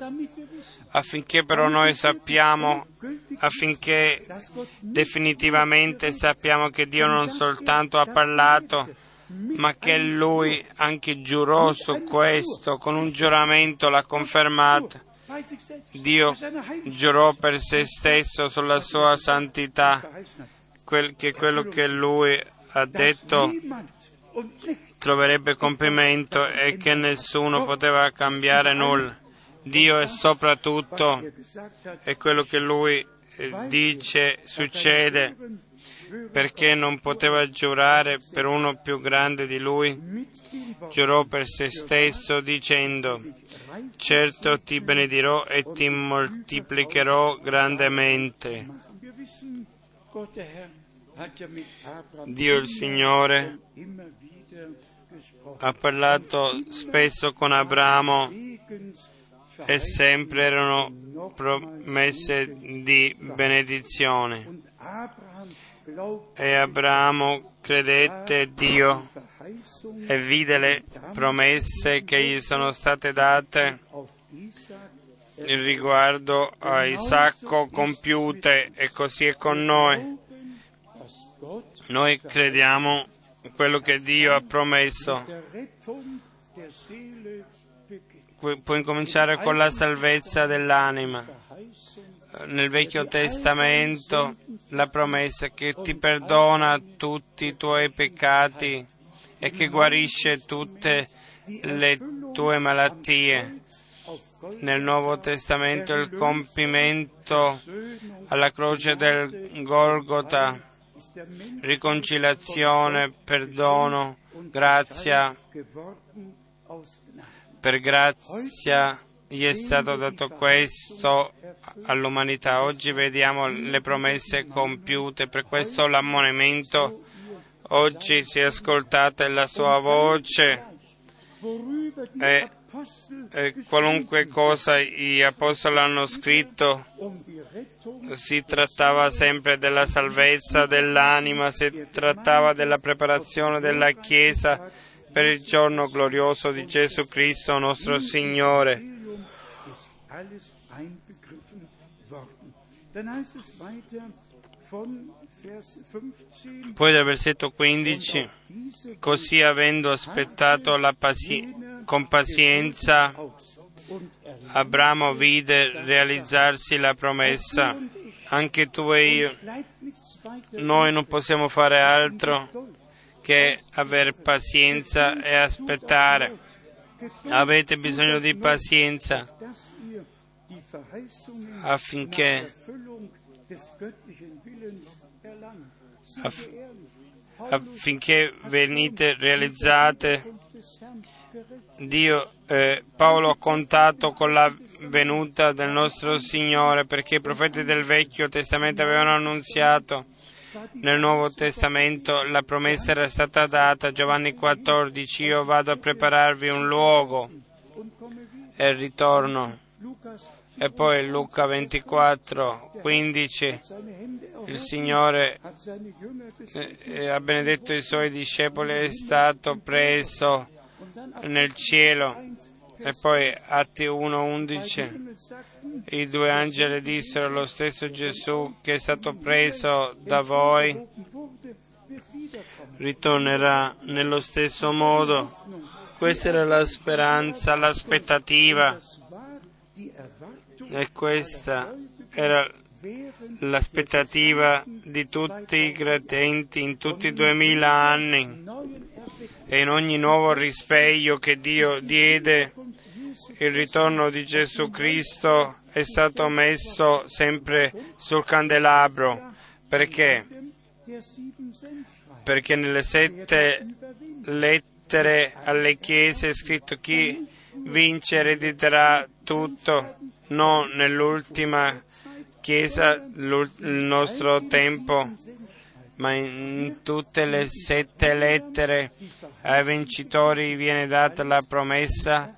Affinché però noi sappiamo, affinché definitivamente sappiamo che Dio non soltanto ha parlato, ma che Lui anche giurò su questo, con un giuramento l'ha confermato. Dio giurò per se stesso sulla sua santità, quel, che quello che lui ha detto troverebbe compimento e che nessuno poteva cambiare nulla. Dio è sopra tutto e quello che lui dice succede perché non poteva giurare per uno più grande di lui, giurò per se stesso dicendo, certo ti benedirò e ti moltiplicherò grandemente. Dio il Signore ha parlato spesso con Abramo e sempre erano promesse di benedizione. E Abramo credette Dio e vide le promesse che gli sono state date riguardo a Isacco compiute e così è con noi. Noi crediamo quello che Dio ha promesso. Può incominciare con la salvezza dell'anima. Nel Vecchio Testamento la promessa che ti perdona tutti i tuoi peccati e che guarisce tutte le tue malattie. Nel Nuovo Testamento il compimento alla croce del Golgota, riconciliazione, perdono grazia, per grazia gli è stato dato questo all'umanità. Oggi vediamo le promesse compiute, per questo l'ammonimento oggi si è ascoltata la sua voce e, e qualunque cosa gli apostoli hanno scritto si trattava sempre della salvezza dell'anima, si trattava della preparazione della Chiesa per il giorno glorioso di Gesù Cristo nostro Signore. Poi dal versetto 15, così avendo aspettato pasi- con pazienza, Abramo vide realizzarsi la promessa. Anche tu e io, noi non possiamo fare altro che avere pazienza e aspettare. Avete bisogno di pazienza affinché aff- affinché venite realizzate. Dio, eh, Paolo ha contato con la venuta del nostro Signore perché i profeti del Vecchio Testamento avevano annunziato nel Nuovo Testamento la promessa era stata data, Giovanni 14, io vado a prepararvi un luogo e ritorno. E poi Luca 24, 15, il Signore eh, ha benedetto i suoi discepoli, è stato preso nel cielo. E poi Atti 1, 11, i due angeli dissero lo stesso Gesù che è stato preso da voi ritornerà nello stesso modo. Questa era la speranza, l'aspettativa e questa era l'aspettativa di tutti i credenti in tutti i duemila anni e in ogni nuovo risveglio che Dio diede, il ritorno di Gesù Cristo è stato messo sempre sul candelabro. Perché? Perché nelle sette lettere alle chiese è scritto chi vince erediterà tutto non nell'ultima Chiesa il nostro tempo, ma in tutte le sette lettere ai vincitori viene data la promessa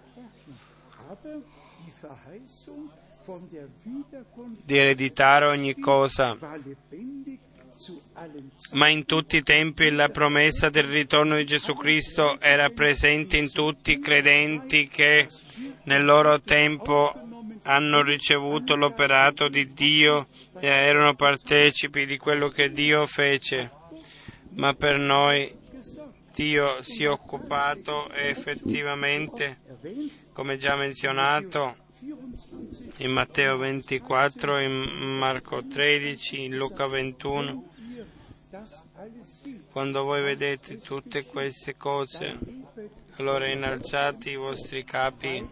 di ereditare ogni cosa. Ma in tutti i tempi la promessa del ritorno di Gesù Cristo era presente in tutti i credenti che nel loro tempo hanno ricevuto l'operato di Dio e erano partecipi di quello che Dio fece. Ma per noi Dio si è occupato effettivamente, come già menzionato, in Matteo 24, in Marco 13, in Luca 21, quando voi vedete tutte queste cose, allora innalzate i vostri capi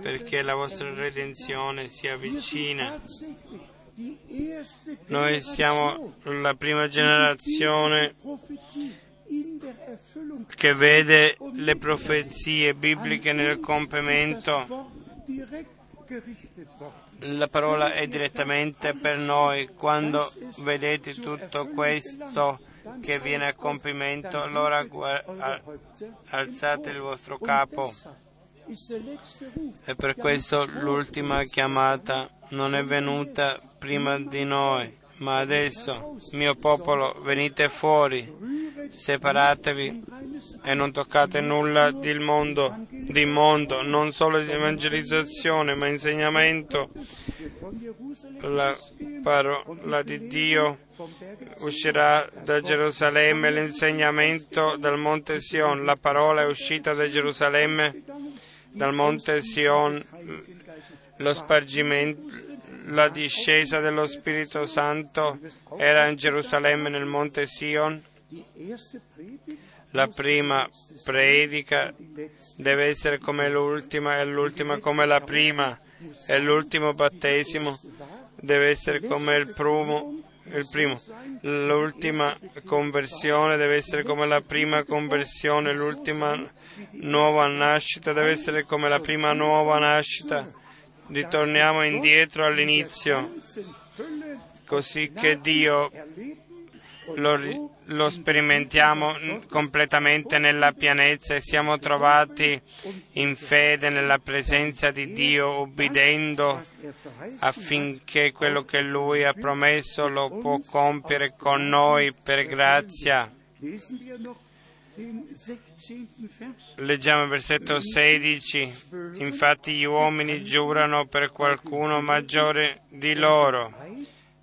perché la vostra redenzione si avvicina. Noi siamo la prima generazione che vede le profezie bibliche nel compimento. La parola è direttamente per noi. Quando vedete tutto questo che viene a compimento, allora alzate il vostro capo. E per questo l'ultima chiamata non è venuta prima di noi, ma adesso, mio popolo, venite fuori, separatevi e non toccate nulla di mondo, di mondo, non solo di evangelizzazione, ma insegnamento. La parola di Dio uscirà da Gerusalemme, l'insegnamento dal Monte Sion, la parola è uscita da Gerusalemme dal monte Sion lo spargimento, la discesa dello Spirito Santo era in Gerusalemme nel monte Sion. La prima predica deve essere come l'ultima e l'ultima come la prima e l'ultimo battesimo deve essere come il primo, il primo. L'ultima conversione deve essere come la prima conversione, l'ultima nuova nascita deve essere come la prima nuova nascita. Ritorniamo indietro all'inizio, così che Dio lo, lo sperimentiamo completamente nella pienezza e siamo trovati in fede nella presenza di Dio, ubbidendo affinché quello che Lui ha promesso lo può compiere con noi per grazia. Leggiamo il versetto 16. Infatti gli uomini giurano per qualcuno maggiore di loro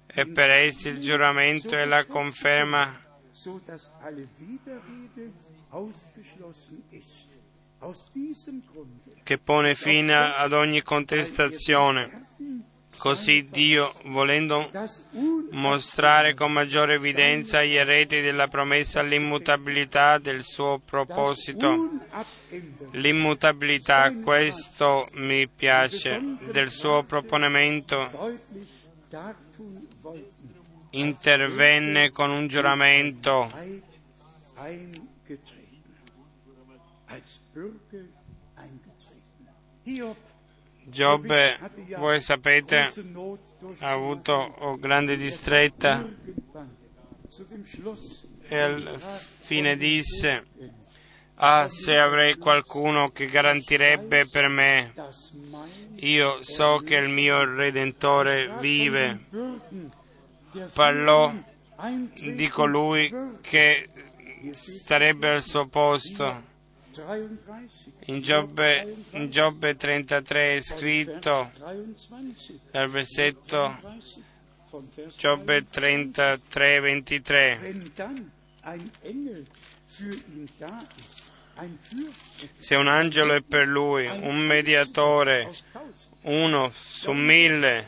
e per essi il giuramento e la conferma che pone fine ad ogni contestazione. Così Dio, volendo mostrare con maggiore evidenza agli eredi della promessa l'immutabilità del suo proposito, l'immutabilità, questo mi piace, del suo proponimento, intervenne con un giuramento Giobbe, voi sapete, ha avuto grande distretta e al fine disse, ah, se avrei qualcuno che garantirebbe per me, io so che il mio Redentore vive. Parlò di colui che starebbe al suo posto. In Giobbe, in Giobbe 33 è scritto dal versetto Giobbe 33, 23. Se un angelo è per lui, un mediatore, uno su mille,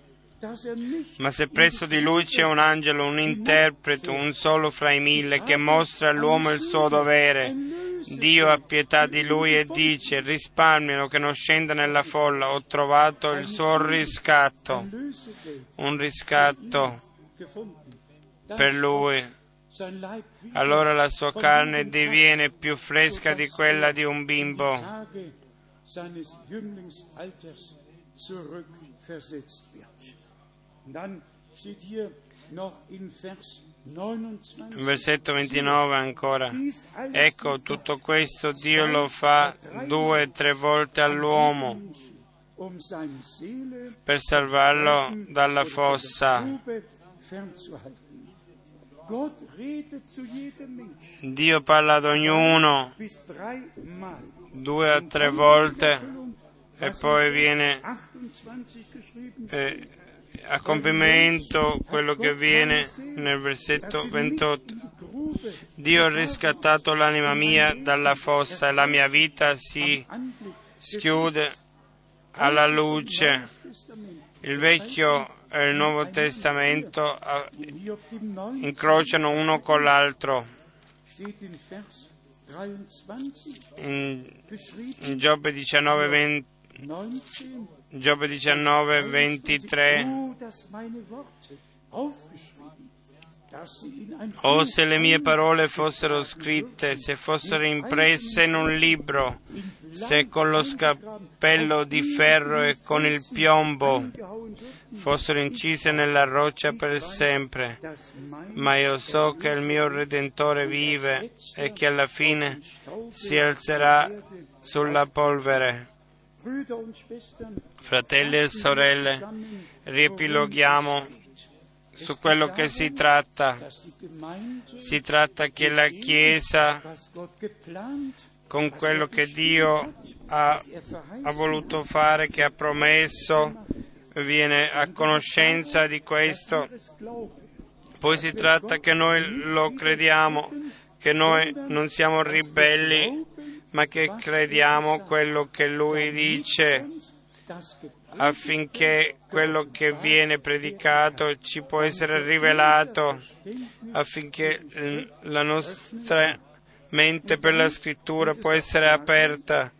ma se presso di lui c'è un angelo, un interprete, un solo fra i mille, che mostra all'uomo il suo dovere, Dio ha pietà di lui e dice, risparmiano che non scenda nella folla, ho trovato il suo riscatto, un riscatto per lui. Allora la sua carne diviene più fresca di quella di un bimbo Versetto 29 ancora. Ecco, tutto questo Dio lo fa due o tre volte all'uomo per salvarlo dalla fossa. Dio parla ad ognuno due o tre volte e poi viene eh, a compimento quello che avviene nel versetto 28. Dio ha riscattato l'anima mia dalla fossa e la mia vita si schiude alla luce. Il Vecchio e il Nuovo Testamento incrociano uno con l'altro. In, in Giobbe 19, 20, Giobbe 19, 23. Oh, se le mie parole fossero scritte, se fossero impresse in un libro, se con lo scappello di ferro e con il piombo fossero incise nella roccia per sempre. Ma io so che il mio Redentore vive e che alla fine si alzerà sulla polvere. Fratelli e sorelle, riepiloghiamo su quello che si tratta. Si tratta che la Chiesa, con quello che Dio ha, ha voluto fare, che ha promesso, viene a conoscenza di questo. Poi si tratta che noi lo crediamo, che noi non siamo ribelli, ma che crediamo quello che lui dice affinché quello che viene predicato ci può essere rivelato, affinché la nostra mente per la scrittura può essere aperta.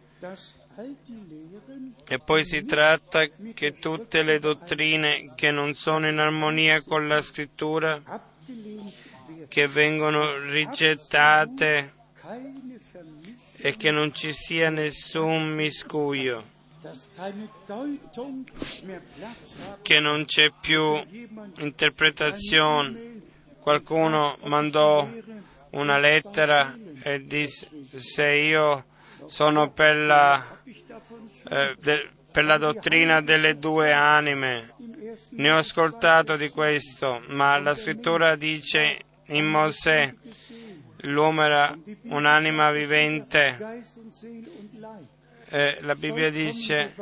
E poi si tratta che tutte le dottrine che non sono in armonia con la scrittura, che vengono rigettate e che non ci sia nessun miscuglio, che non c'è più interpretazione. Qualcuno mandò una lettera e disse se io sono per la, eh, de, per la dottrina delle due anime. Ne ho ascoltato di questo, ma la scrittura dice in Mosè l'uomo era un'anima vivente. Eh, la Bibbia dice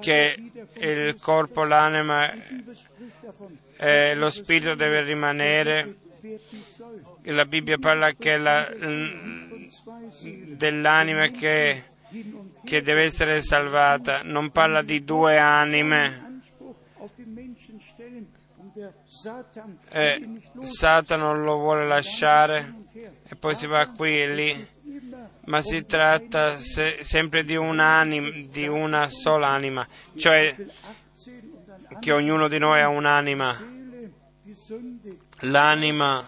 che il corpo, l'anima e lo spirito deve rimanere. La Bibbia parla la, dell'anima che, che deve essere salvata, non parla di due anime e Satana lo vuole lasciare e poi si va qui e lì, ma si tratta se, sempre di, di una sola anima, cioè che ognuno di noi ha un'anima. L'anima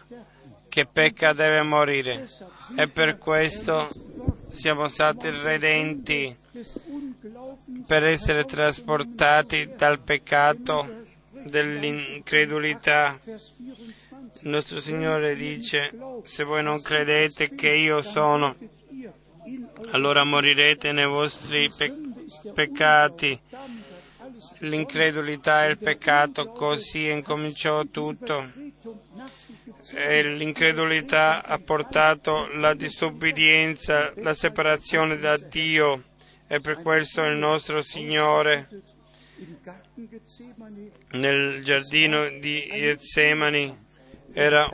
che pecca deve morire e per questo siamo stati redenti per essere trasportati dal peccato dell'incredulità. Il nostro Signore dice, se voi non credete che io sono, allora morirete nei vostri pe- peccati. L'incredulità e il peccato, così incominciò tutto. E l'incredulità ha portato la disobbedienza, la separazione da Dio. E per questo il nostro Signore nel giardino di Getsemani era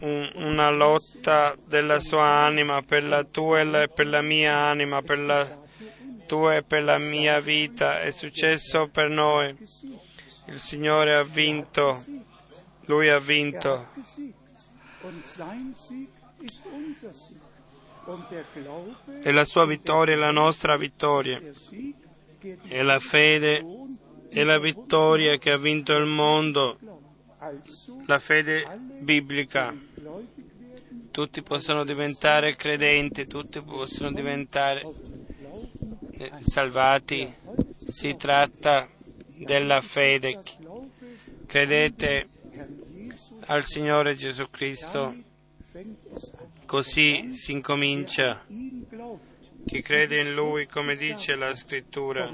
un, una lotta della sua anima per la tua e per la mia anima, per la tua e per la mia vita. È successo per noi. Il Signore ha vinto, Lui ha vinto. E la sua vittoria è la nostra vittoria. E la fede è la vittoria che ha vinto il mondo, la fede biblica. Tutti possono diventare credenti, tutti possono diventare eh, salvati. Si tratta della fede. Credete al Signore Gesù Cristo, così si incomincia. Chi crede in Lui, come dice la scrittura,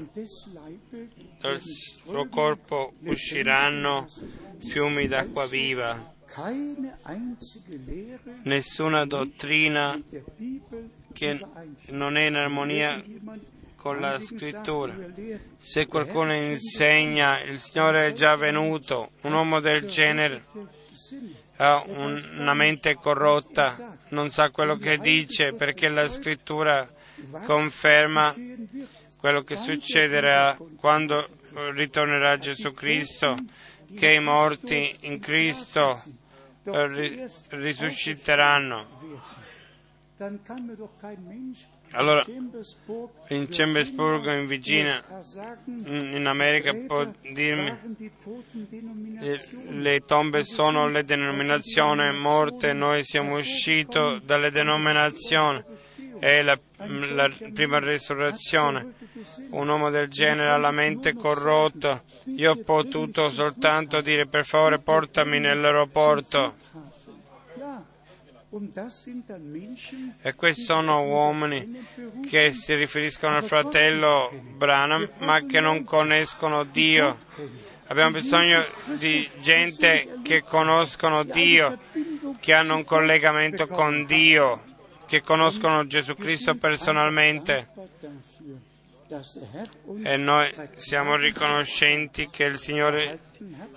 dal suo corpo usciranno fiumi d'acqua viva. Nessuna dottrina che non è in armonia con la scrittura. Se qualcuno insegna il Signore è già venuto, un uomo del genere ha una mente corrotta, non sa quello che dice perché la scrittura conferma quello che succederà quando ritornerà Gesù Cristo, che i morti in Cristo risusciteranno. Allora, in Chambersburg, in Virginia, in America, può dirmi, eh, le tombe sono le denominazioni morte, noi siamo usciti dalle denominazioni è la, la prima risurrezione. Un uomo del genere ha la mente corrotta. Io ho potuto soltanto dire per favore portami nell'aeroporto. E questi sono uomini che si riferiscono al fratello Branham ma che non conoscono Dio. Abbiamo bisogno di gente che conoscono Dio, che hanno un collegamento con Dio che conoscono Gesù Cristo personalmente e noi siamo riconoscenti che il Signore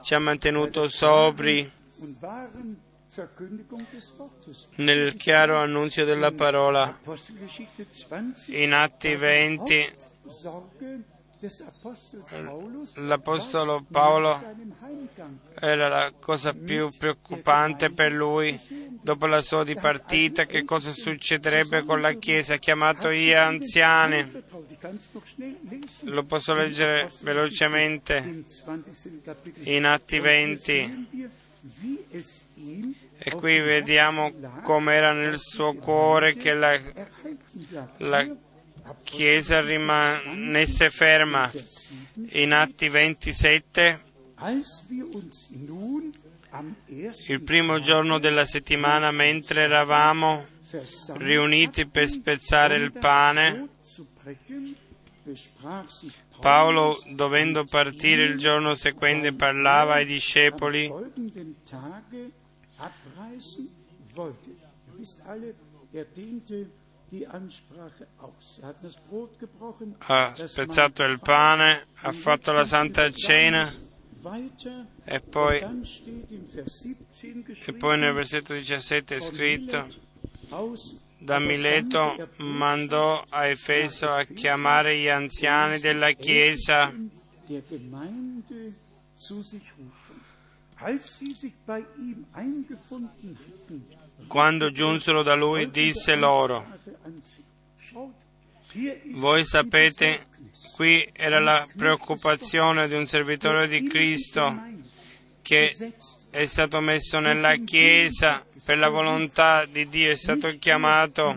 ci ha mantenuto sobri nel chiaro annunzio della parola. In Atti 20 L'Apostolo Paolo era la cosa più preoccupante per lui dopo la sua dipartita, che cosa succederebbe con la Chiesa, ha chiamato gli anziani. Lo posso leggere velocemente in Atti 20. E qui vediamo com'era nel suo cuore che la, la Chiesa rimanesse ferma. In Atti 27, il primo giorno della settimana, mentre eravamo riuniti per spezzare il pane, Paolo, dovendo partire il giorno seguente, parlava ai discepoli ha spezzato il pane, ha fatto la Santa Cena. e poi, e poi nel versetto 17 è scritto da Mileto mandò a Efeso a chiamare gli anziani della Chiesa quando giunsero da lui, disse loro, voi sapete, qui era la preoccupazione di un servitore di Cristo che è stato messo nella Chiesa. Per la volontà di Dio, è stato chiamato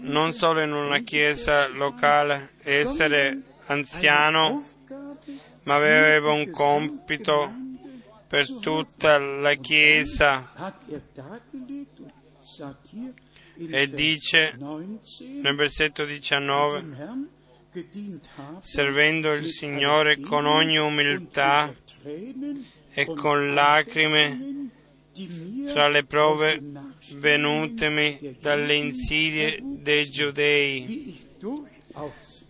non solo in una Chiesa locale, essere anziano, ma aveva un compito per tutta la Chiesa. E dice nel versetto 19 servendo il Signore con ogni umiltà e con lacrime fra le prove venutemi dalle insidie dei giudei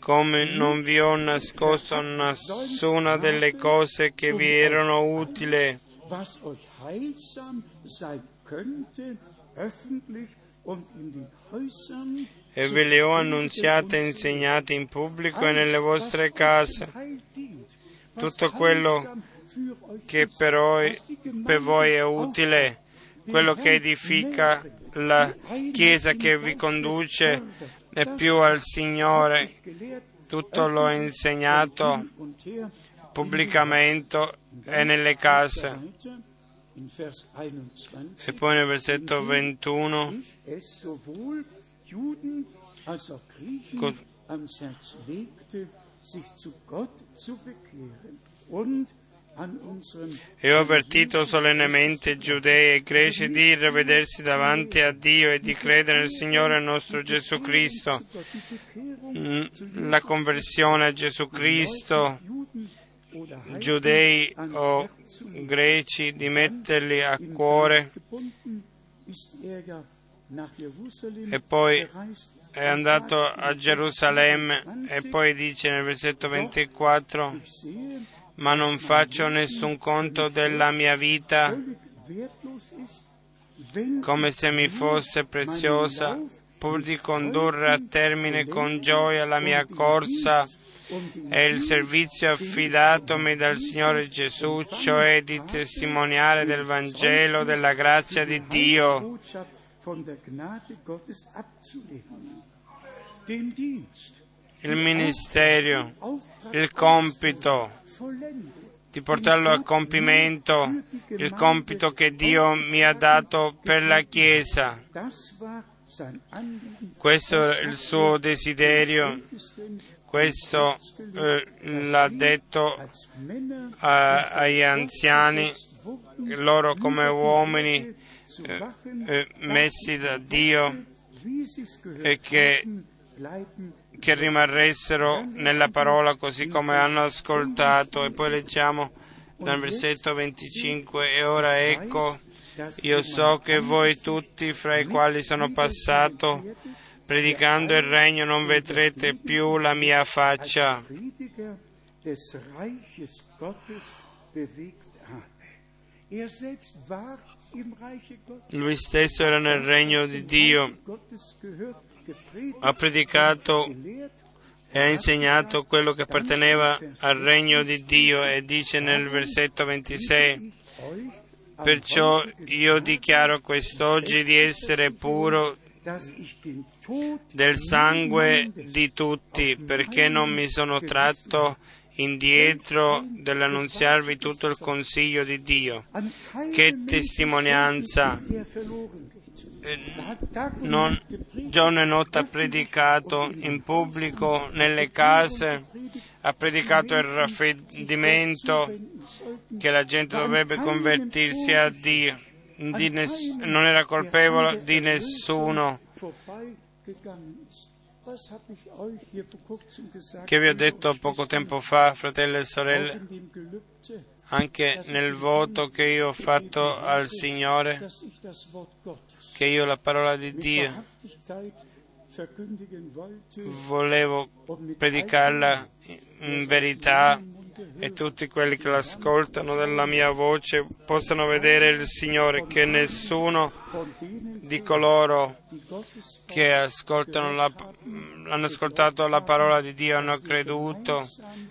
come non vi ho nascosto nessuna delle cose che vi erano utili. E ve le ho annunziate e insegnate in pubblico e nelle vostre case. Tutto quello che per voi, per voi è utile, quello che edifica la Chiesa che vi conduce e più al Signore. Tutto l'ho insegnato pubblicamente e nelle case. E poi nel versetto 21 e ho avvertito solennemente giudei e greci di rivedersi davanti a Dio e di credere nel Signore nostro Gesù Cristo. Mm, la conversione a Gesù Cristo, giudei o greci, di metterli a cuore. E poi è andato a Gerusalemme. E poi dice nel versetto 24 ma non faccio nessun conto della mia vita. Come se mi fosse preziosa, pur di condurre a termine con gioia la mia corsa e il servizio affidatomi dal Signore Gesù, cioè di testimoniare del Vangelo della grazia di Dio. Il ministero il compito di portarlo a compimento, il compito che Dio mi ha dato per la Chiesa. Questo è il suo desiderio, questo eh, l'ha detto a, agli anziani, loro come uomini eh, eh, messi da Dio e che che rimarressero nella parola così come hanno ascoltato. E poi leggiamo dal versetto 25, e ora ecco, io so che voi tutti fra i quali sono passato, predicando il regno, non vedrete più la mia faccia. Lui stesso era nel regno di Dio ha predicato e ha insegnato quello che apparteneva al regno di Dio e dice nel versetto 26, perciò io dichiaro quest'oggi di essere puro del sangue di tutti, perché non mi sono tratto indietro dell'annunziarvi tutto il consiglio di Dio. Che testimonianza! Non, giorno e notte ha predicato in pubblico, nelle case, ha predicato il raffreddimento che la gente dovrebbe convertirsi a Dio. Ness- non era colpevole di nessuno. Che vi ho detto poco tempo fa, fratelli e sorelle, anche nel voto che io ho fatto al Signore, che io la parola di Dio volevo predicarla in verità e tutti quelli che l'ascoltano della mia voce possano vedere il Signore, che nessuno di coloro che la, hanno ascoltato la parola di Dio hanno creduto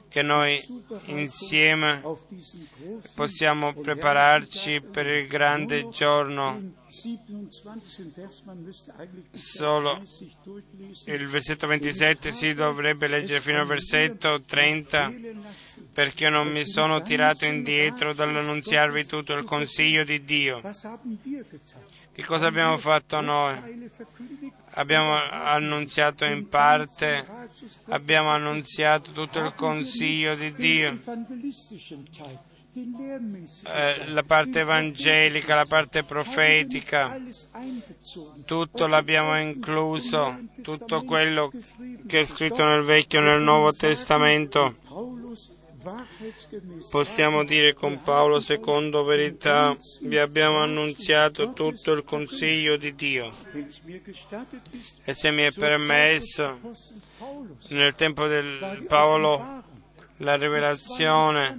che noi insieme possiamo prepararci per il grande giorno. Solo il versetto 27 si dovrebbe leggere fino al versetto 30 perché non mi sono tirato indietro dall'annunziarvi tutto il consiglio di Dio. Che cosa abbiamo fatto noi? Abbiamo annunziato in parte, abbiamo annunziato tutto il consiglio di Dio. Eh, la parte evangelica, la parte profetica, tutto l'abbiamo incluso, tutto quello che è scritto nel Vecchio e nel Nuovo Testamento Possiamo dire con Paolo, secondo verità, vi abbiamo annunziato tutto il consiglio di Dio. E se mi è permesso, nel tempo del Paolo, la rivelazione,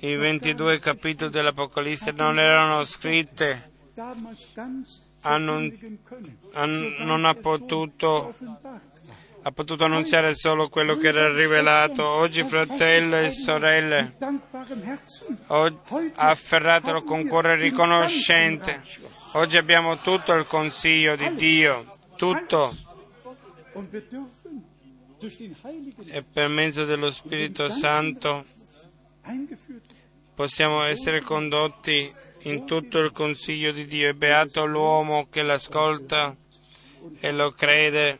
i 22 capitoli dell'Apocalisse non erano scritte, non ha potuto ha potuto annunziare solo quello che era rivelato. Oggi, fratelli e sorelle, afferratelo con cuore riconoscente. Oggi abbiamo tutto il consiglio di Dio, tutto. E per mezzo dello Spirito Santo possiamo essere condotti in tutto il consiglio di Dio. È beato l'uomo che l'ascolta e lo crede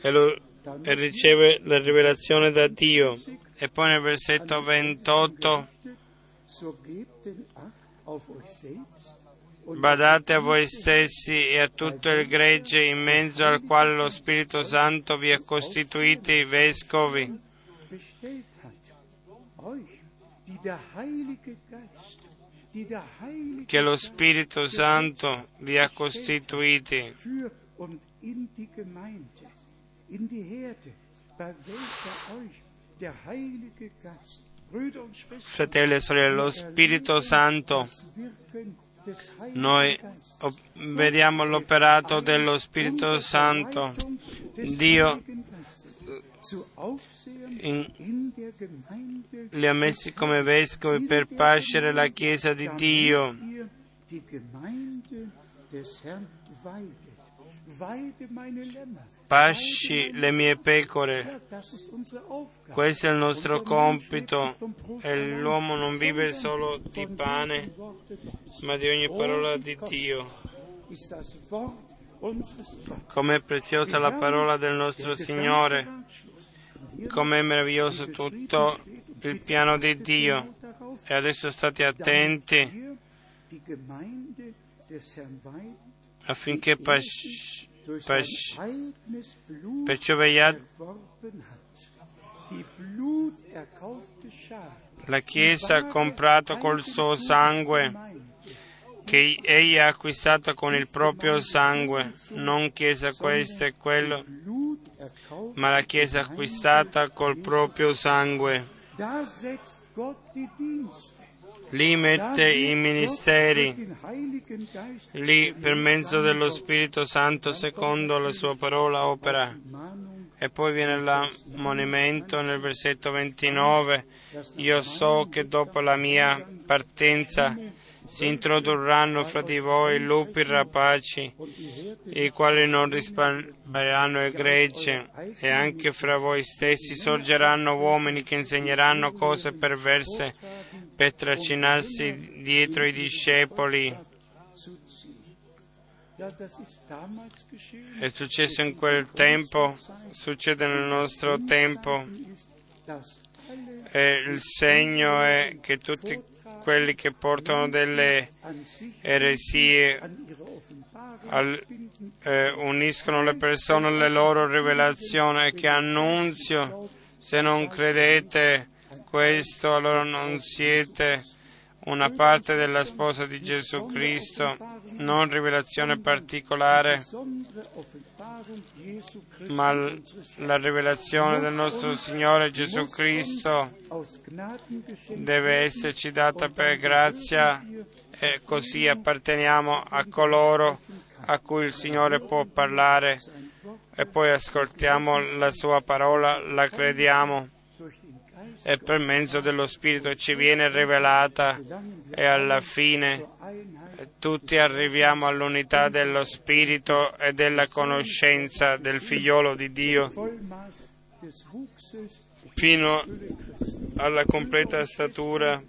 e, lo, e riceve la rivelazione da Dio. E poi nel versetto 28 Badate a voi stessi e a tutto il gregge in mezzo al quale lo Spirito Santo vi ha costituiti vescovi. Che lo Spirito Santo vi ha costituiti Fratelli e sorelle, lo Spirito Santo, noi vediamo l'operato dello Spirito Santo. Dio in, li ha messi come vescovi per pascere la Chiesa di Dio pasci le mie pecore. Questo è il nostro compito. e l'uomo non vive solo di pane, ma di ogni parola di Dio. Com'è preziosa la parola del nostro Signore, com'è meraviglioso tutto il piano di Dio. E adesso state attenti affinché pas- pas- perciò vegliate la Chiesa ha comprato col suo sangue che egli ha acquistato con il proprio sangue, non Chiesa questa e quello, ma la Chiesa acquistata col proprio sangue. Lì mette i ministeri, lì per mezzo dello Spirito Santo secondo la sua parola opera. E poi viene l'ammonimento nel versetto 29, io so che dopo la mia partenza si introdurranno fra di voi lupi rapaci, i quali non risparmieranno gregge, e anche fra voi stessi sorgeranno uomini che insegneranno cose perverse per trascinarsi dietro i discepoli. È successo in quel tempo, succede nel nostro tempo, e il segno è che tutti quelli che portano delle eresie al, eh, uniscono le persone alle loro rivelazioni e che annunzio. Se non credete questo allora non siete una parte della sposa di Gesù Cristo, non rivelazione particolare, ma la rivelazione del nostro Signore Gesù Cristo deve esserci data per grazia e così apparteniamo a coloro a cui il Signore può parlare e poi ascoltiamo la sua parola, la crediamo e per mezzo dello Spirito ci viene rivelata e alla fine tutti arriviamo all'unità dello Spirito e della conoscenza del figliolo di Dio fino alla completa statura.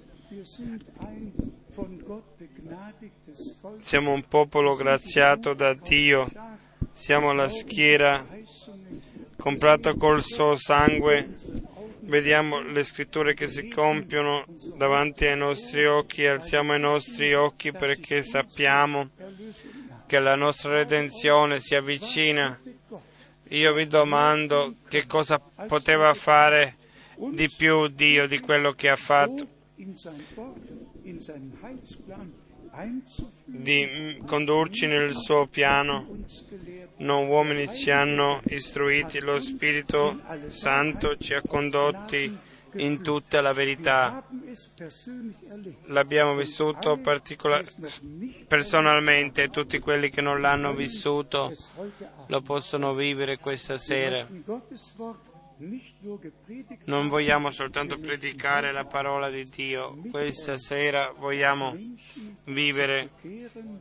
Siamo un popolo graziato da Dio, siamo la schiera comprata col suo sangue vediamo le scritture che si compiono davanti ai nostri occhi, alziamo i nostri occhi perché sappiamo che la nostra redenzione si avvicina. Io vi domando che cosa poteva fare di più Dio di quello che ha fatto di condurci nel suo piano. Non uomini ci hanno istruiti, lo Spirito Santo ci ha condotti in tutta la verità. L'abbiamo vissuto particolar- personalmente, tutti quelli che non l'hanno vissuto lo possono vivere questa sera. Non vogliamo soltanto predicare la parola di Dio, questa sera vogliamo vivere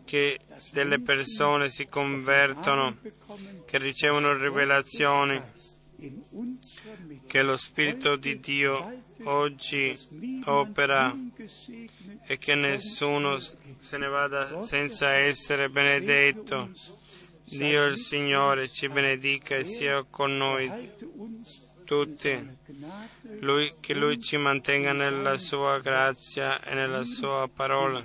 che delle persone si convertono, che ricevono rivelazioni, che lo Spirito di Dio oggi opera e che nessuno se ne vada senza essere benedetto. Dio il Signore ci benedica e sia con noi tutti, lui, che Lui ci mantenga nella sua grazia e nella sua parola.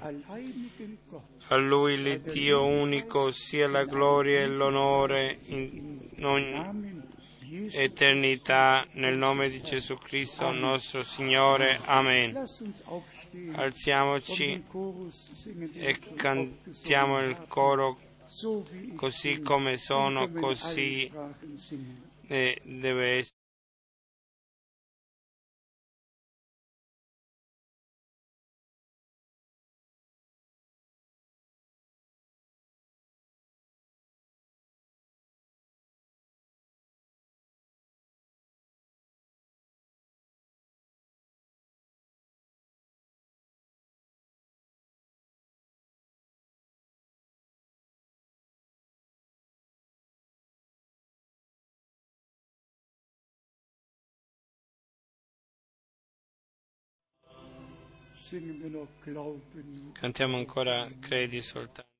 A Lui, l'Iddio unico, sia la gloria e l'onore in ogni eternità, nel nome di Gesù Cristo nostro Signore. Amen. Alziamoci e cantiamo il coro così come sono, così deve essere. Cantiamo ancora Credi soltanto.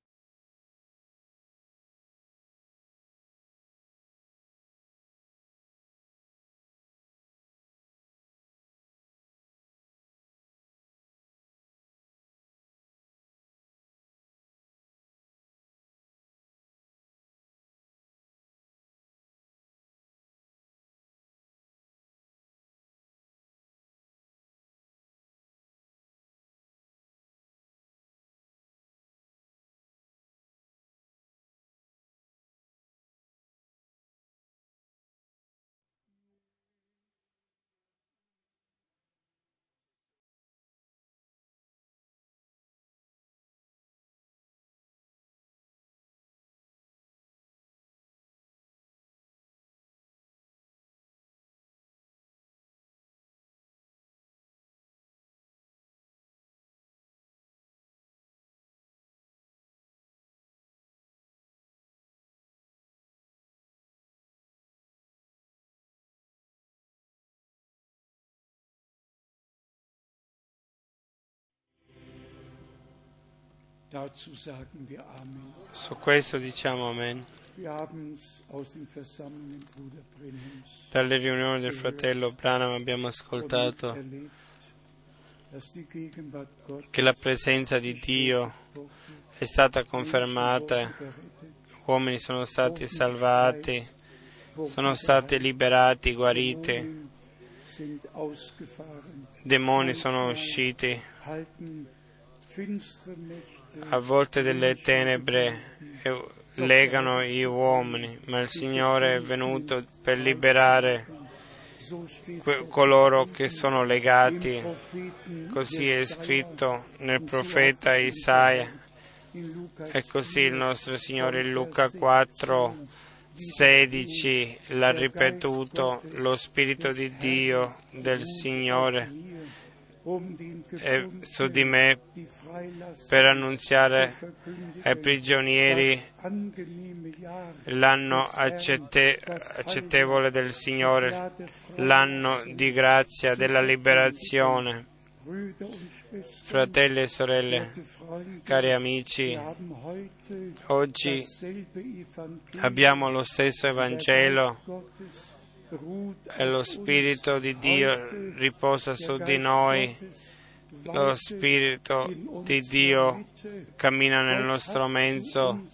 Su questo diciamo Amen. Dalle riunioni del fratello Branham abbiamo ascoltato che la presenza di Dio è stata confermata, uomini sono stati salvati, sono stati liberati, guariti, demoni sono usciti, a volte delle tenebre e legano gli uomini, ma il Signore è venuto per liberare que- coloro che sono legati. Così è scritto nel profeta Isaia. E così il nostro Signore in Luca 4, 16 l'ha ripetuto, lo Spirito di Dio del Signore su di me per annunziare ai prigionieri l'anno accette- accettevole del Signore, l'anno di grazia della liberazione. Fratelli e sorelle, cari amici, oggi abbiamo lo stesso Evangelo e lo Spirito di Dio riposa su di noi, lo Spirito di Dio cammina nel nostro mezzo.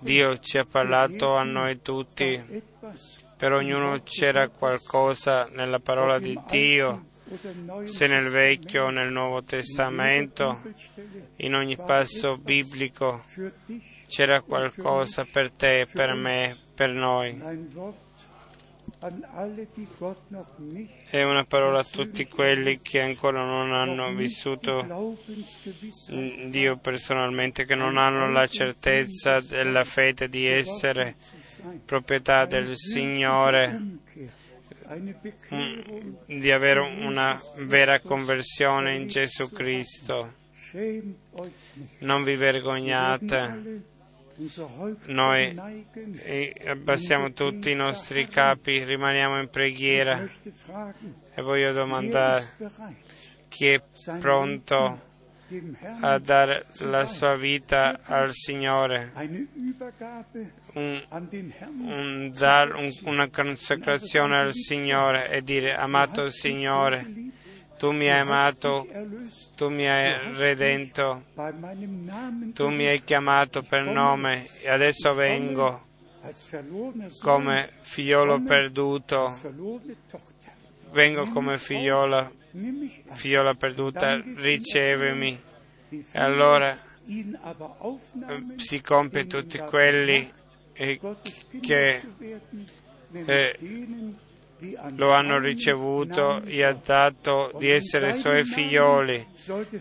Dio ci ha parlato a noi tutti, per ognuno c'era qualcosa nella parola di Dio, se nel Vecchio o nel Nuovo Testamento, in ogni passo biblico c'era qualcosa per te, per me, per noi. È una parola a tutti quelli che ancora non hanno vissuto Dio personalmente, che non hanno la certezza della fede di essere proprietà del Signore, mm, di avere una vera conversione in Gesù Cristo. Non vi vergognate. Noi abbassiamo tutti i nostri capi, rimaniamo in preghiera. E voglio domandare chi è pronto a dare la sua vita al Signore, un, un- una consacrazione al Signore e dire amato Signore, tu mi hai amato, tu mi hai redento, tu mi hai chiamato per nome e adesso vengo come figliolo perduto, vengo come figliola, figliola perduta, ricevimi. E allora si compie tutti quelli eh, che eh, lo hanno ricevuto, gli ha dato di essere suoi figlioli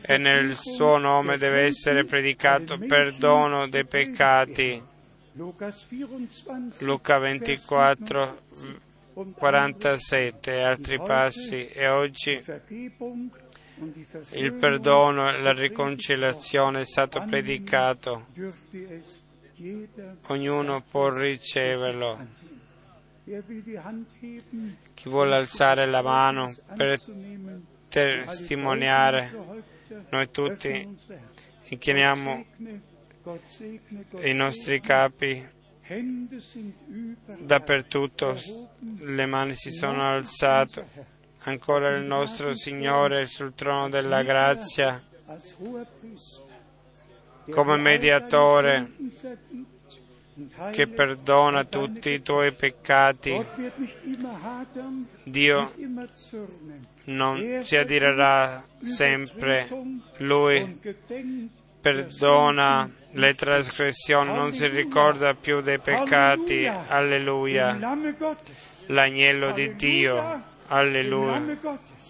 e nel suo nome deve essere predicato perdono dei peccati. Luca 24, 47 e altri passi e oggi il perdono e la riconciliazione è stato predicato. Ognuno può riceverlo. Chi vuole alzare la mano per testimoniare, noi tutti inchiniamo i nostri capi dappertutto, le mani si sono alzate. Ancora il nostro Signore sul trono della grazia come mediatore che perdona tutti i tuoi peccati. Dio non si adirerà sempre, Lui perdona le trasgressioni, non si ricorda più dei peccati. Alleluia. L'agnello di Dio. Alleluia.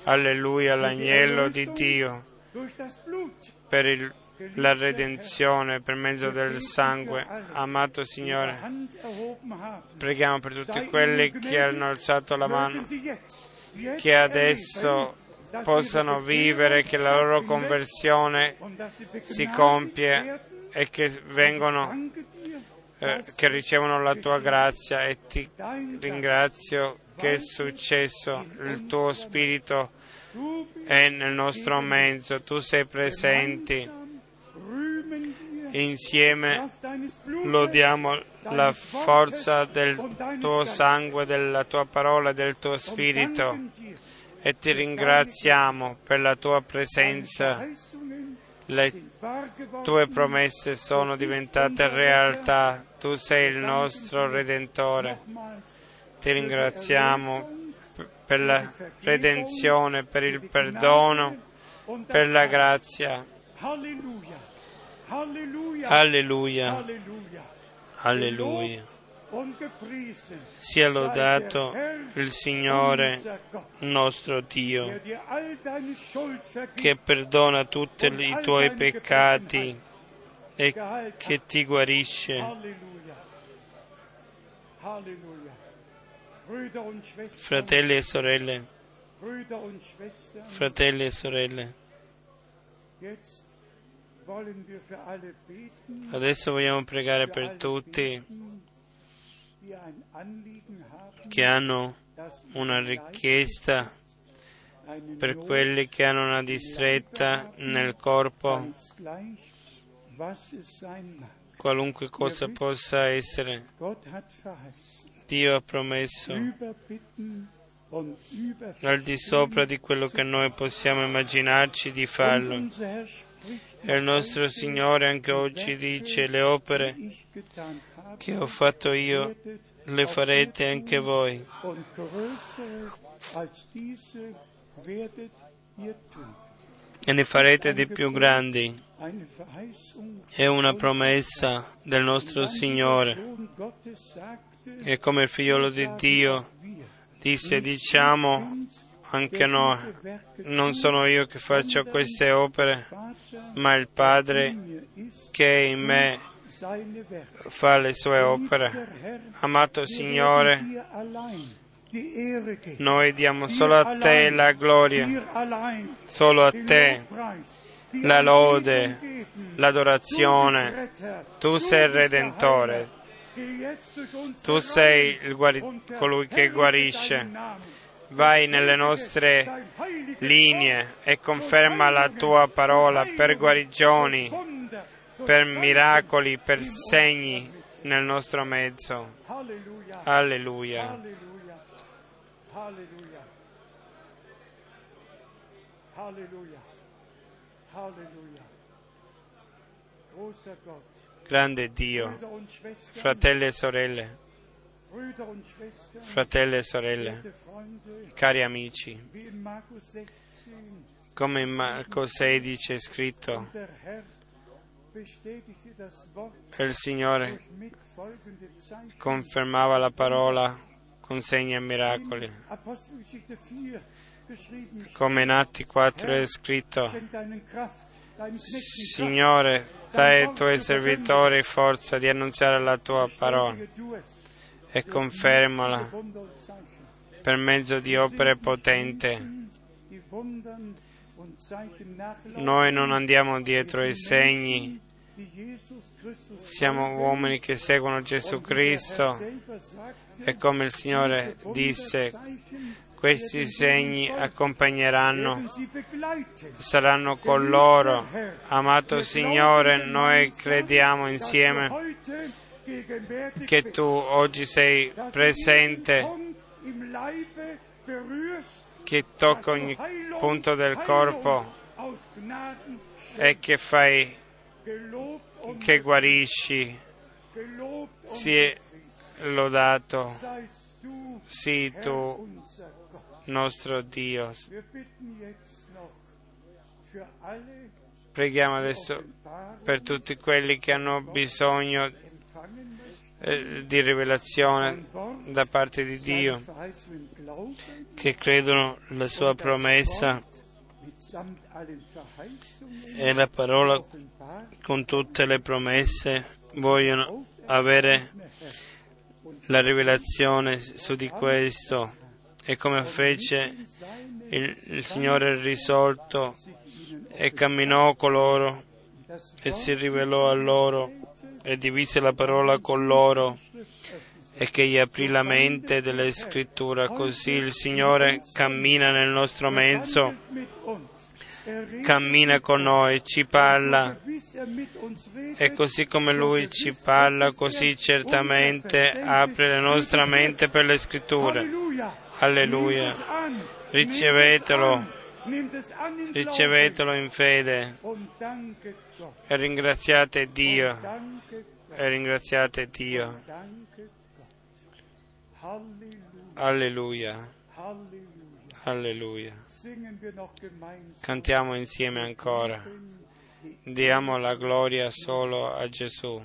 Alleluia, l'agnello di Dio. Per il la redenzione per mezzo del sangue. Amato Signore, preghiamo per tutti quelli che hanno alzato la mano, che adesso possano vivere, che la loro conversione si compie e che vengono, eh, che ricevono la tua grazia. E ti ringrazio che è successo, il tuo spirito è nel nostro mezzo, tu sei presente insieme lodiamo la forza del tuo sangue, della tua parola, del tuo spirito e ti ringraziamo per la tua presenza. Le tue promesse sono diventate realtà. Tu sei il nostro Redentore. Ti ringraziamo per la redenzione, per il perdono, per la grazia. Alleluia. Alleluia. Sia lodato il Signore nostro Dio, che perdona tutti i tuoi peccati e che ti guarisce. Fratelli e sorelle, fratelli e sorelle, adesso vogliamo pregare per tutti che hanno una richiesta, per quelli che hanno una distretta nel corpo, qualunque cosa possa essere. Dio ha promesso al di sopra di quello che noi possiamo immaginarci di farlo. E il nostro Signore anche oggi dice le opere che ho fatto io le farete anche voi. E ne farete di più grandi. È una promessa del nostro Signore. E come il figliolo di Dio disse, diciamo anche noi, non sono io che faccio queste opere, ma il Padre che in me fa le sue opere. Amato Signore, noi diamo solo a te la gloria, solo a te la lode, l'adorazione. Tu sei il Redentore, tu sei guari- colui che guarisce. Vai nelle nostre linee e conferma la tua parola per guarigioni, per miracoli, per segni nel nostro mezzo. Alleluia. Halleluja. Großer Gott, Grande Dio, fratelli e sorelle, fratelli e sorelle, cari amici, wie in Markus 16 come in Marco 16 è scritto, il Signore confermava la parola con segni e miracoli. Apostelgeschichte 4 geschrieben, Come in Atti 4 è scritto, Signore, dai ai tuoi servitori forza di annunziare la tua parola. E confermala per mezzo di opere nachlaufen, Noi non andiamo dietro ai segni, siamo uomini che seguono Gesù Cristo. E come il Signore disse, questi segni accompagneranno, saranno con loro. Amato Signore, noi crediamo insieme che tu oggi sei presente, che tocca ogni punto del corpo e che fai, che guarisci. Sia lodato, sii tu nostro Dio. Preghiamo adesso per tutti quelli che hanno bisogno eh, di rivelazione da parte di Dio, che credono la sua promessa e la parola con tutte le promesse vogliono avere la rivelazione su di questo. E come fece il, il Signore risolto e camminò con loro e si rivelò a loro e divise la parola con loro e che gli aprì la mente delle scritture. Così il Signore cammina nel nostro mezzo, cammina con noi, ci parla E così come Lui ci parla, così certamente apre la nostra mente per le scritture. Alleluia. Ricevetelo, ricevetelo in fede e ringraziate Dio. E ringraziate Dio. Alleluia. Alleluia. Cantiamo insieme ancora. Diamo la gloria solo a Gesù.